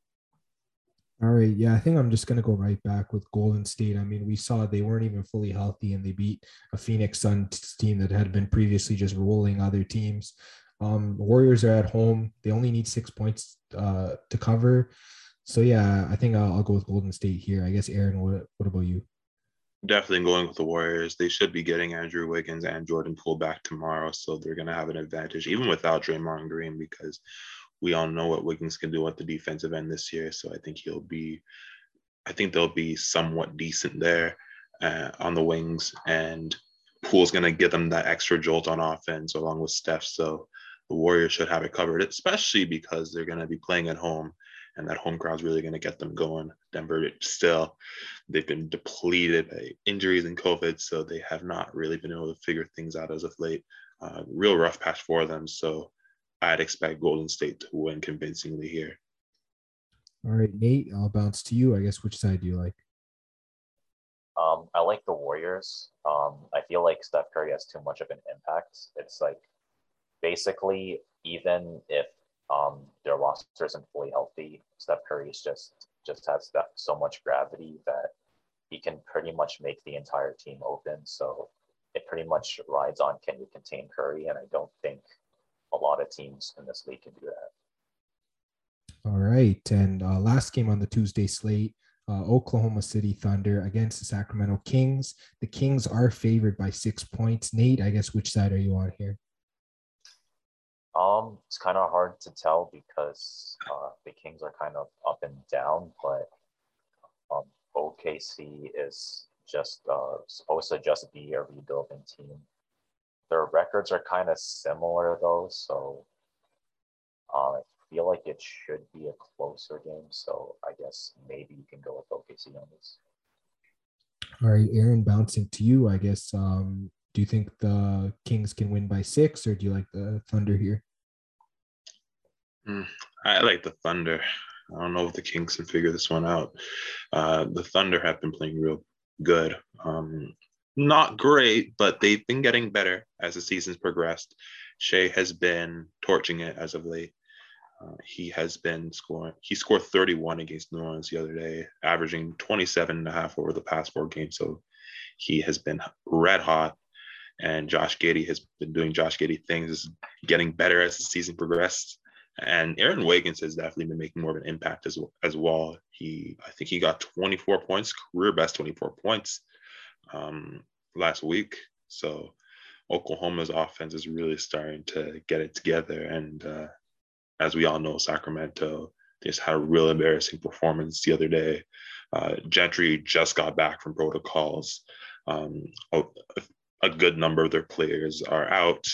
All right. Yeah, I think I'm just going to go right back with Golden State. I mean, we saw they weren't even fully healthy and they beat a Phoenix Suns team that had been previously just rolling other teams. Um, Warriors are at home. They only need six points uh, to cover. So, yeah, I think I'll, I'll, go with Golden State here. I guess, Aaron, what, what about you? Definitely going with the Warriors. They should be getting Andrew Wiggins and Jordan Poole back tomorrow. So they're going to have an advantage, even without Draymond Green, because we all know what Wiggins can do at the defensive end this year. So I think he'll be, I think they'll be somewhat decent there uh, on the wings. And Poole's going to give them that extra jolt on offense along with Steph. So the Warriors should have it covered, especially because they're going to be playing at home and that home crowd's really going to get them going. Denver still, they've been depleted by injuries and COVID, so they have not really been able to figure things out as of late. Uh, real rough patch for them. So I'd expect Golden State to win convincingly here. All right, Nate, I'll bounce to you. I guess which side do you like? Um, I like the Warriors. Um, I feel like Steph Curry has too much of an impact. It's like basically even if um, their roster isn't fully healthy, Steph Curry is just just has that so much gravity that he can pretty much make the entire team open. So it pretty much rides on can you contain Curry, and I don't think a lot of teams in this league can do that. All right. And uh, last game on the Tuesday slate, uh, Oklahoma City Thunder against the Sacramento Kings. The Kings are favored by six points. Nate, I guess which side are you on here? Um, it's kind of hard to tell because uh, the Kings are kind of up and down, but um, OKC is just uh, supposed to just be a rebuilding team their records are kind of similar though, so uh, I feel like it should be a closer game. So I guess maybe you can go with OKC on this. All right, Aaron, bouncing to you. I guess. Um, do you think the Kings can win by six, or do you like the Thunder here? Mm, I like the Thunder. I don't know if the Kings can figure this one out. Uh, the Thunder have been playing real good. Um, not great, but they've been getting better as the season's progressed. Shai has been torching it as of late. Uh, he has been scoring. He scored 31 against New Orleans the other day, averaging 27 and a half over the past four games. So he has been red hot. And Josh Giddey has been doing Josh Giddey things, is getting better as the season progressed. And Aaron Wiggins has definitely been making more of an impact as, as well. He, I think he got 24 points, career best 24 points um, last week. So Oklahoma's offense is really starting to get it together. And uh, as we all know, Sacramento just had a real embarrassing performance the other day. Uh, Gentry just got back from protocols. Um, a, a, good number of their players are out.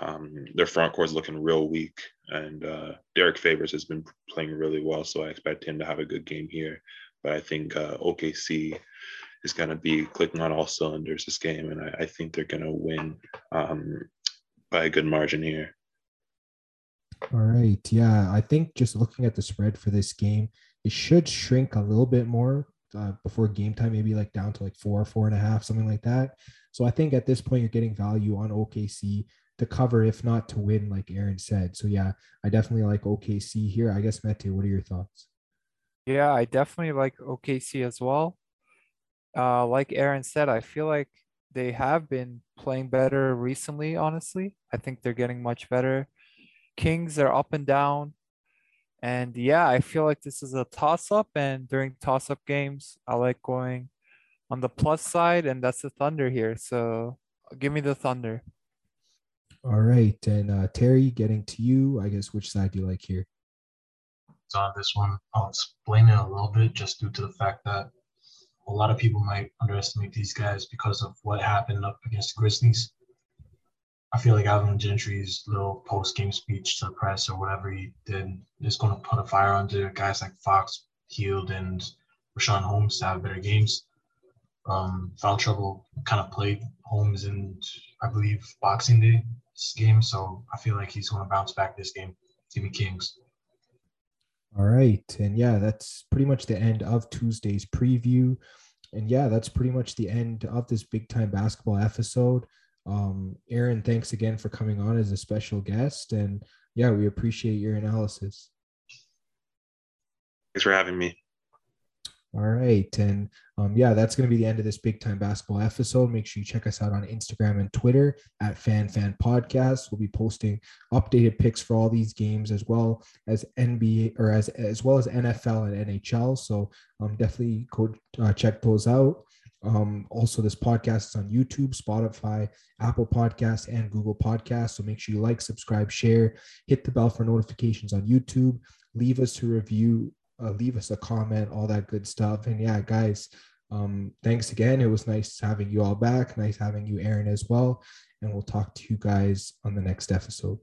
Um, their front court is looking real weak, and uh, Derrick Favors has been playing really well, so I expect him to have a good game here. But I think uh, OKC is going to be clicking on all cylinders this game, and I, I think they're going to win um, by a good margin here. All right. Yeah, I think just looking at the spread for this game, it should shrink a little bit more uh, before game time, maybe like down to like four, four and a half, something like that. So I think at this point, you're getting value on OKC to cover, if not to win, like Aaron said. So yeah, I definitely like OKC here. I guess Mete, what are your thoughts? Yeah, I definitely like OKC as well uh, like Aaron said, I feel like they have been playing better recently, honestly. I think they're getting much better. Kings are up and down. And yeah, I feel like this is a toss up. And during toss up games, I like going on the plus side, and that's the Thunder here. So give me the Thunder. All right. And uh, Terry, getting to you, I guess, which side do you like here? So on this one, I'll explain it a little bit just due to the fact that a lot of people might underestimate these guys because of what happened up against the Grizzlies. I feel like Alvin Gentry's little post game speech to the press or whatever he did is going to put a fire under guys like Fox, Hield, and Richaun Holmes to have better games. Um, foul trouble kind of played Holmes in, I believe, Boxing Day game. So I feel like he's going to bounce back this game. Give me Kings. All right. And yeah, that's pretty much the end of Tuesday's preview. And yeah, that's pretty much the end of this big time basketball episode. Um, Aaron, thanks again for coming on as a special guest. And yeah, we appreciate your analysis. Thanks for having me. All right. And um, yeah, that's going to be the end of this big time basketball episode. Make sure you check us out on Instagram and Twitter at Fan Fan Podcast. We'll be posting updated picks for all these games as well as NBA or as as well as NFL and NHL. So um, definitely go uh, check those out. Um, also, this podcast is on YouTube, Spotify, Apple Podcasts, and Google Podcasts. So make sure you like, subscribe, share, hit the bell for notifications on YouTube. Leave us a review uh, leave us a comment, all that good stuff. And yeah, guys, um, thanks again. It was nice having you all back. Nice having you, Aaron, as well. And we'll talk to you guys on the next episode.